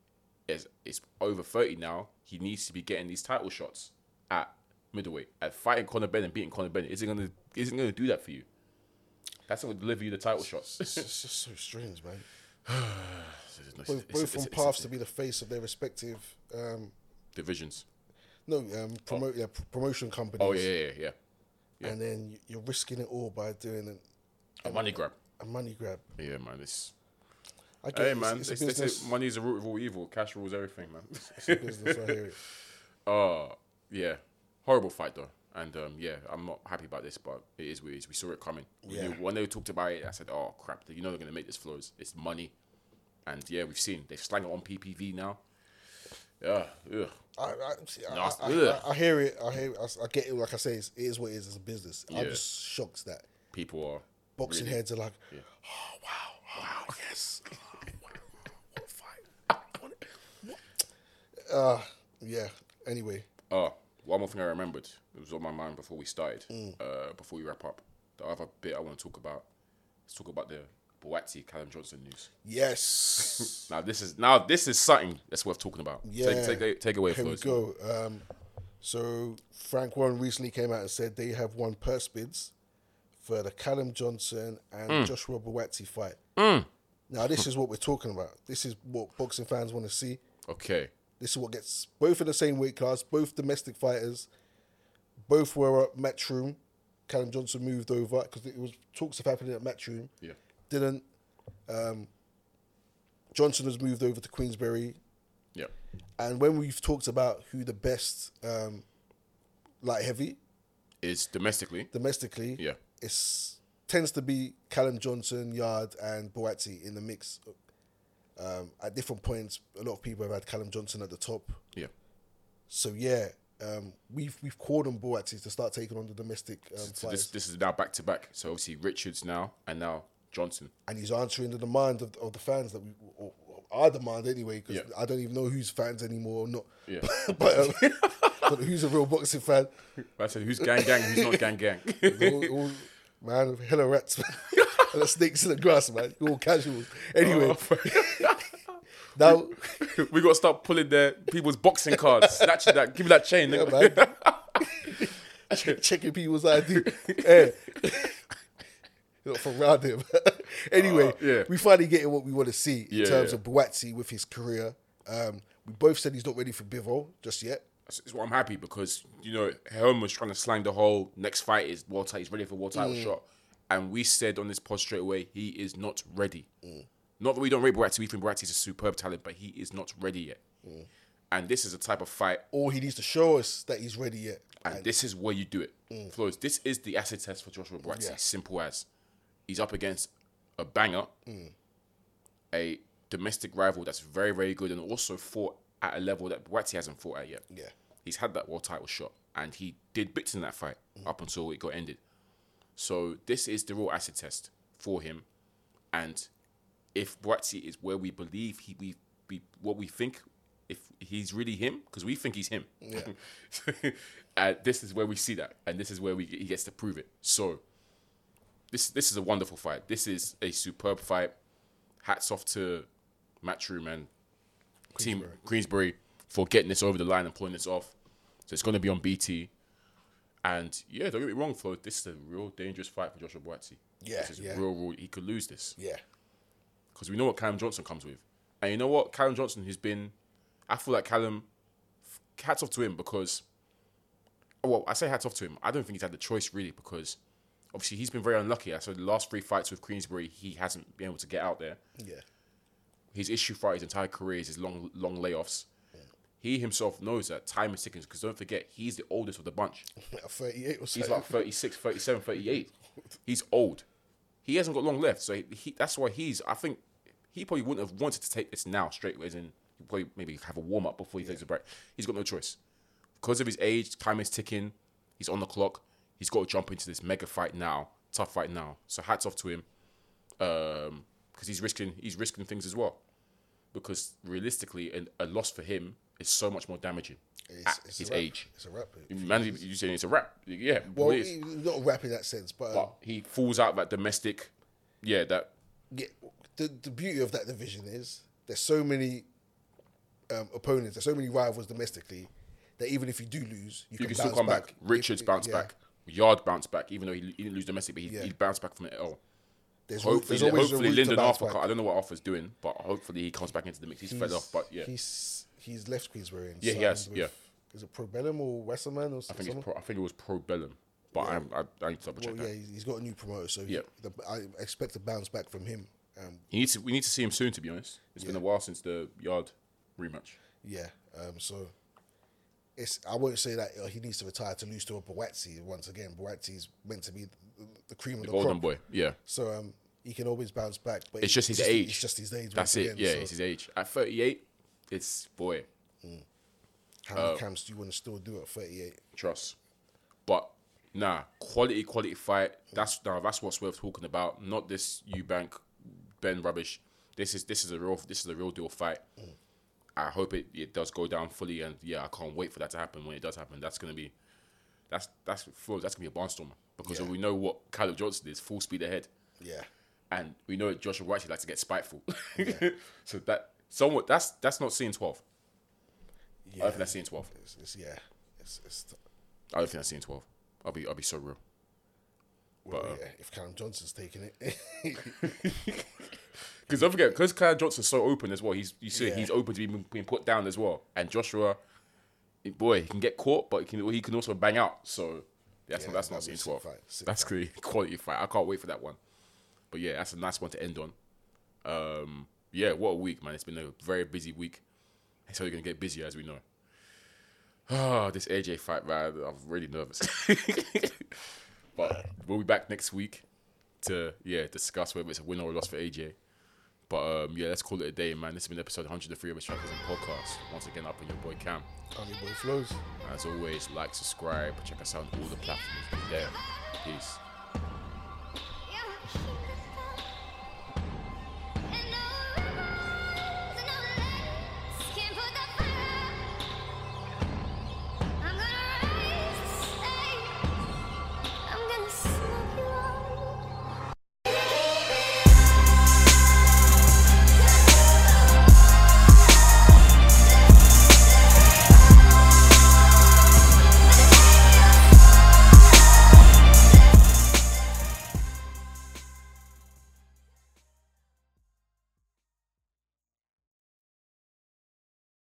is is over thirty now. He needs to be getting these title shots at middleweight. At fighting Conor Benn and beating Conor Benn isn't gonna isn't gonna do that for you. That's not gonna deliver you the title shots. it's just so strange, man. [SIGHS] [SIGHS] It's- Both, both paths to be the face of their respective um, divisions. No, um, promote yeah, promotion companies. Oh yeah, yeah, yeah. yeah. And then you're risking it all by doing an, A money grab. a money grab. Yeah, man. It's I get hey, it, man. It's, It's, it's a it's, business. money is the root of all evil. Cash rules everything, man. It's a business. I hear it. [LAUGHS] Oh, yeah. Horrible fight though. And um, yeah, I'm not happy about this, but it is what it is. We saw it coming. We Yeah. knew, when they talked about it, I said, "Oh crap! You know they're gonna make this flows. It's money." And yeah, we've seen they've slang it on PPV now. Yeah, ugh. I, I, see, I. I. I, hear it. I hear. It, I, I get it. Like I say, it's, it is what it is as a business. Yeah. I'm just shocked that people are boxing really- heads are like, Yeah. oh wow, wow, yes, oh, wow, [LAUGHS] [LAUGHS] what a fight. [LAUGHS] What Uh, yeah. Anyway, Oh, one more thing I remembered. It was on my mind before we started. Mm. Uh, before we wrap up, the other bit I want to talk about. Let's talk about the Buatsi Callum Johnson news. yes. [LAUGHS] Now this is now this is something that's worth talking about. Yeah. Take take, take away, Here we go. Um, so Frank Warren recently came out and said they have won purse bids for the Callum Johnson and Mm. Joshua Buatsi fight. Now this is what we're talking about. This is what boxing fans want to see. Okay. This is what gets both in the same weight class, both domestic fighters, both were at Matchroom. Callum Johnson moved over because it was talks of happening at Matchroom. Yeah. Didn't. Um, Johnson has moved over to Queensberry. Yeah. And when we've talked about who the best um, light heavy Is domestically. domestically, Yeah. it's tends to be Callum Johnson, Yarde, and Buatsi in the mix. Um, at different points, a lot of people have had Callum Johnson at the top. Yeah. So yeah, um, we've we've called on Buatsi to start taking on the domestic um, So this this is now back to back. So obviously Richards now and now Johnson. and he's answering the demand of, of the fans that we or, or our demand anyway. Because Yeah. I don't even know who's fans anymore or not. Yeah. [LAUGHS] but um, [LAUGHS] but who's a real boxing fan? I said who's gang gang, who's not gang gang. [LAUGHS] all, all, man, hella rats, man. hella snakes in the grass, man. You're all casuals. Anyway, Oh. Now, [LAUGHS] we gotta start pulling their people's boxing cards. Snatch that, give me that chain. yeah, nigga. man. [LAUGHS] Checking people's ID. Hey. [LAUGHS] Not from round here. anyway, Uh, yeah. we finally getting what we want to see in Yeah, terms yeah. of Buatsi with his career. Um, we both said he's not ready for Bivol just yet. That's that's why I'm happy because you know Helm was trying to slang the whole next fight is world title. He's ready for world title shot, and we said on this pod straight away he is not ready. Not that we don't rate Buatsi, we think Buatsi is a superb talent, but he is not ready yet. Mm. And this is a type of fight, Or he needs to show us that he's ready yet. and this is where you do it. Mm. Flores, this is the acid test for Joshua Buatsi. Yeah. Simple as he's up against a banger, mm. a domestic rival that's very very good, and also fought at a level that Buatsi hasn't fought at yet. Yeah. he's had that world title shot, and he did bits in that fight up until it got ended. So this is the real acid test for him, and if Buatsi is where we believe he we, we what we think, if he's really him, because we think he's him. Yeah. [LAUGHS] uh, this is where we see that, and this is where we he gets to prove it. So this this is a wonderful fight. This is a superb fight. Hats off to Matchroom and Team Queensberry for getting this over the line and pulling this off. So it's going to be on BT. And yeah, don't get me wrong, Flo. This is a real dangerous fight for Joshua Buatsi. Yeah, this is yeah. real, real. He could lose this Yeah. Because we know what Callum Johnson comes with, and you know what Callum Johnson has been. I feel like Callum, hats off to him because, well, I say hats off to him. I don't think he's had the choice really because, obviously, he's been very unlucky. I saw the last three fights with Queensberry, he hasn't been able to get out there. Yeah. His issue throughout his entire career is his long, long layoffs. He himself knows that time is ticking because don't forget, he's the oldest of the bunch. [LAUGHS] 38 or so. He's like 36, 37, 38. [LAUGHS] He's old. He hasn't got long left. So he, he, that's why he's, I think, he probably wouldn't have wanted to take this now straight away, as in, probably maybe have a warm up before he takes a break. He's got no choice. Because of his age, time is ticking. He's on the clock. He's got to jump into this mega fight now, tough fight now. So hats off to him. Um, because he's risking, he's risking things as well. Because realistically, a, a loss for him is so much more damaging It's, it's his rap. age. It's a rap. Man, you saying it's a rap? Yeah, Well, well, it is. he- not a rap in that sense, but, um, But he falls out that domestic. Yeah, that yeah, the the beauty of that division is there's so many um, opponents, there's so many rivals domestically that even if you do lose, you, you can, can still come back. If- Richards bounced yeah. back. Yarde bounced back, even though he, he didn't lose domestic, but he, Yeah. he bounced back from it L. There's, Hopefully, there's hopefully a route to Lyndon Arthur. I don't know what Arthur's doing, but hopefully he comes back into the mix. He's, fed off, but yeah, he's he's left Queensberry. And Yeah, he has, with- yeah. Is it Probellum or Wasserman or I think something? it's pro, I think it was Probellum, but I'm, I, I need to double check well, yeah, that. he's he's got a new promoter, so Yeah. the, I expect a bounce back from him. Um, He needs to, we need to see him soon. To be honest, it's been a while since the Yarde rematch. yeah, um, so it's I won't say that uh, he needs to retire to lose to a Buatsi once again. Buatsi's meant to be the, the cream of the, Golden crop. boy. Yeah. So um, he can always bounce back. But It's just his age. It's just his age. That's it. Again, yeah, so it's his age. At 38, it's boy, how uh, many camps do you want to still do at 38? trust. But nah, quality, quality fight. That's now that's what's worth talking about. Not this Eubank Benn rubbish. This is this is a real this is a real deal fight. I hope it, it does go down fully, and yeah, I can't wait for that to happen. When it does happen, that's gonna be that's that's that's gonna be a barnstormer because Yeah. we know what Callum Johnson is, full speed ahead. Yeah. and we know Joshua White likes to get spiteful. [LAUGHS] so that somewhat that's that's not seeing twelve. I don't think that's seeing twelve. It's, it's, yeah. It's, it's, I don't think that's seeing twelve. I'll be I'll be so real. well, But, uh, yeah, if Callum Johnson's taking it, [LAUGHS] [LAUGHS] Because don't forget, because Callum Johnson's so open as well. He's you see Yeah. he's open to being, being put down as well. And Joshua, boy, he can get caught, but he can he can also bang out. So that's Yeah, not that's not be seeing twelve. fight, That's a quality fight. I can't wait for that one. But yeah, that's a nice one to end on. Um, yeah, what a week, man! It's been a very busy week. It's only gonna get busier as we know. Ah, this AJ fight, man, I'm really nervous. [LAUGHS] but we'll be back next week to yeah discuss whether it's a win or a loss for AJ. But um, yeah, let's call it a day, man. This has been episode 103 of the Strikers and Podcast. Once again, up in your boy Cam. on your boy flows. As always, like, subscribe, check us out on all the platforms. There. Peace.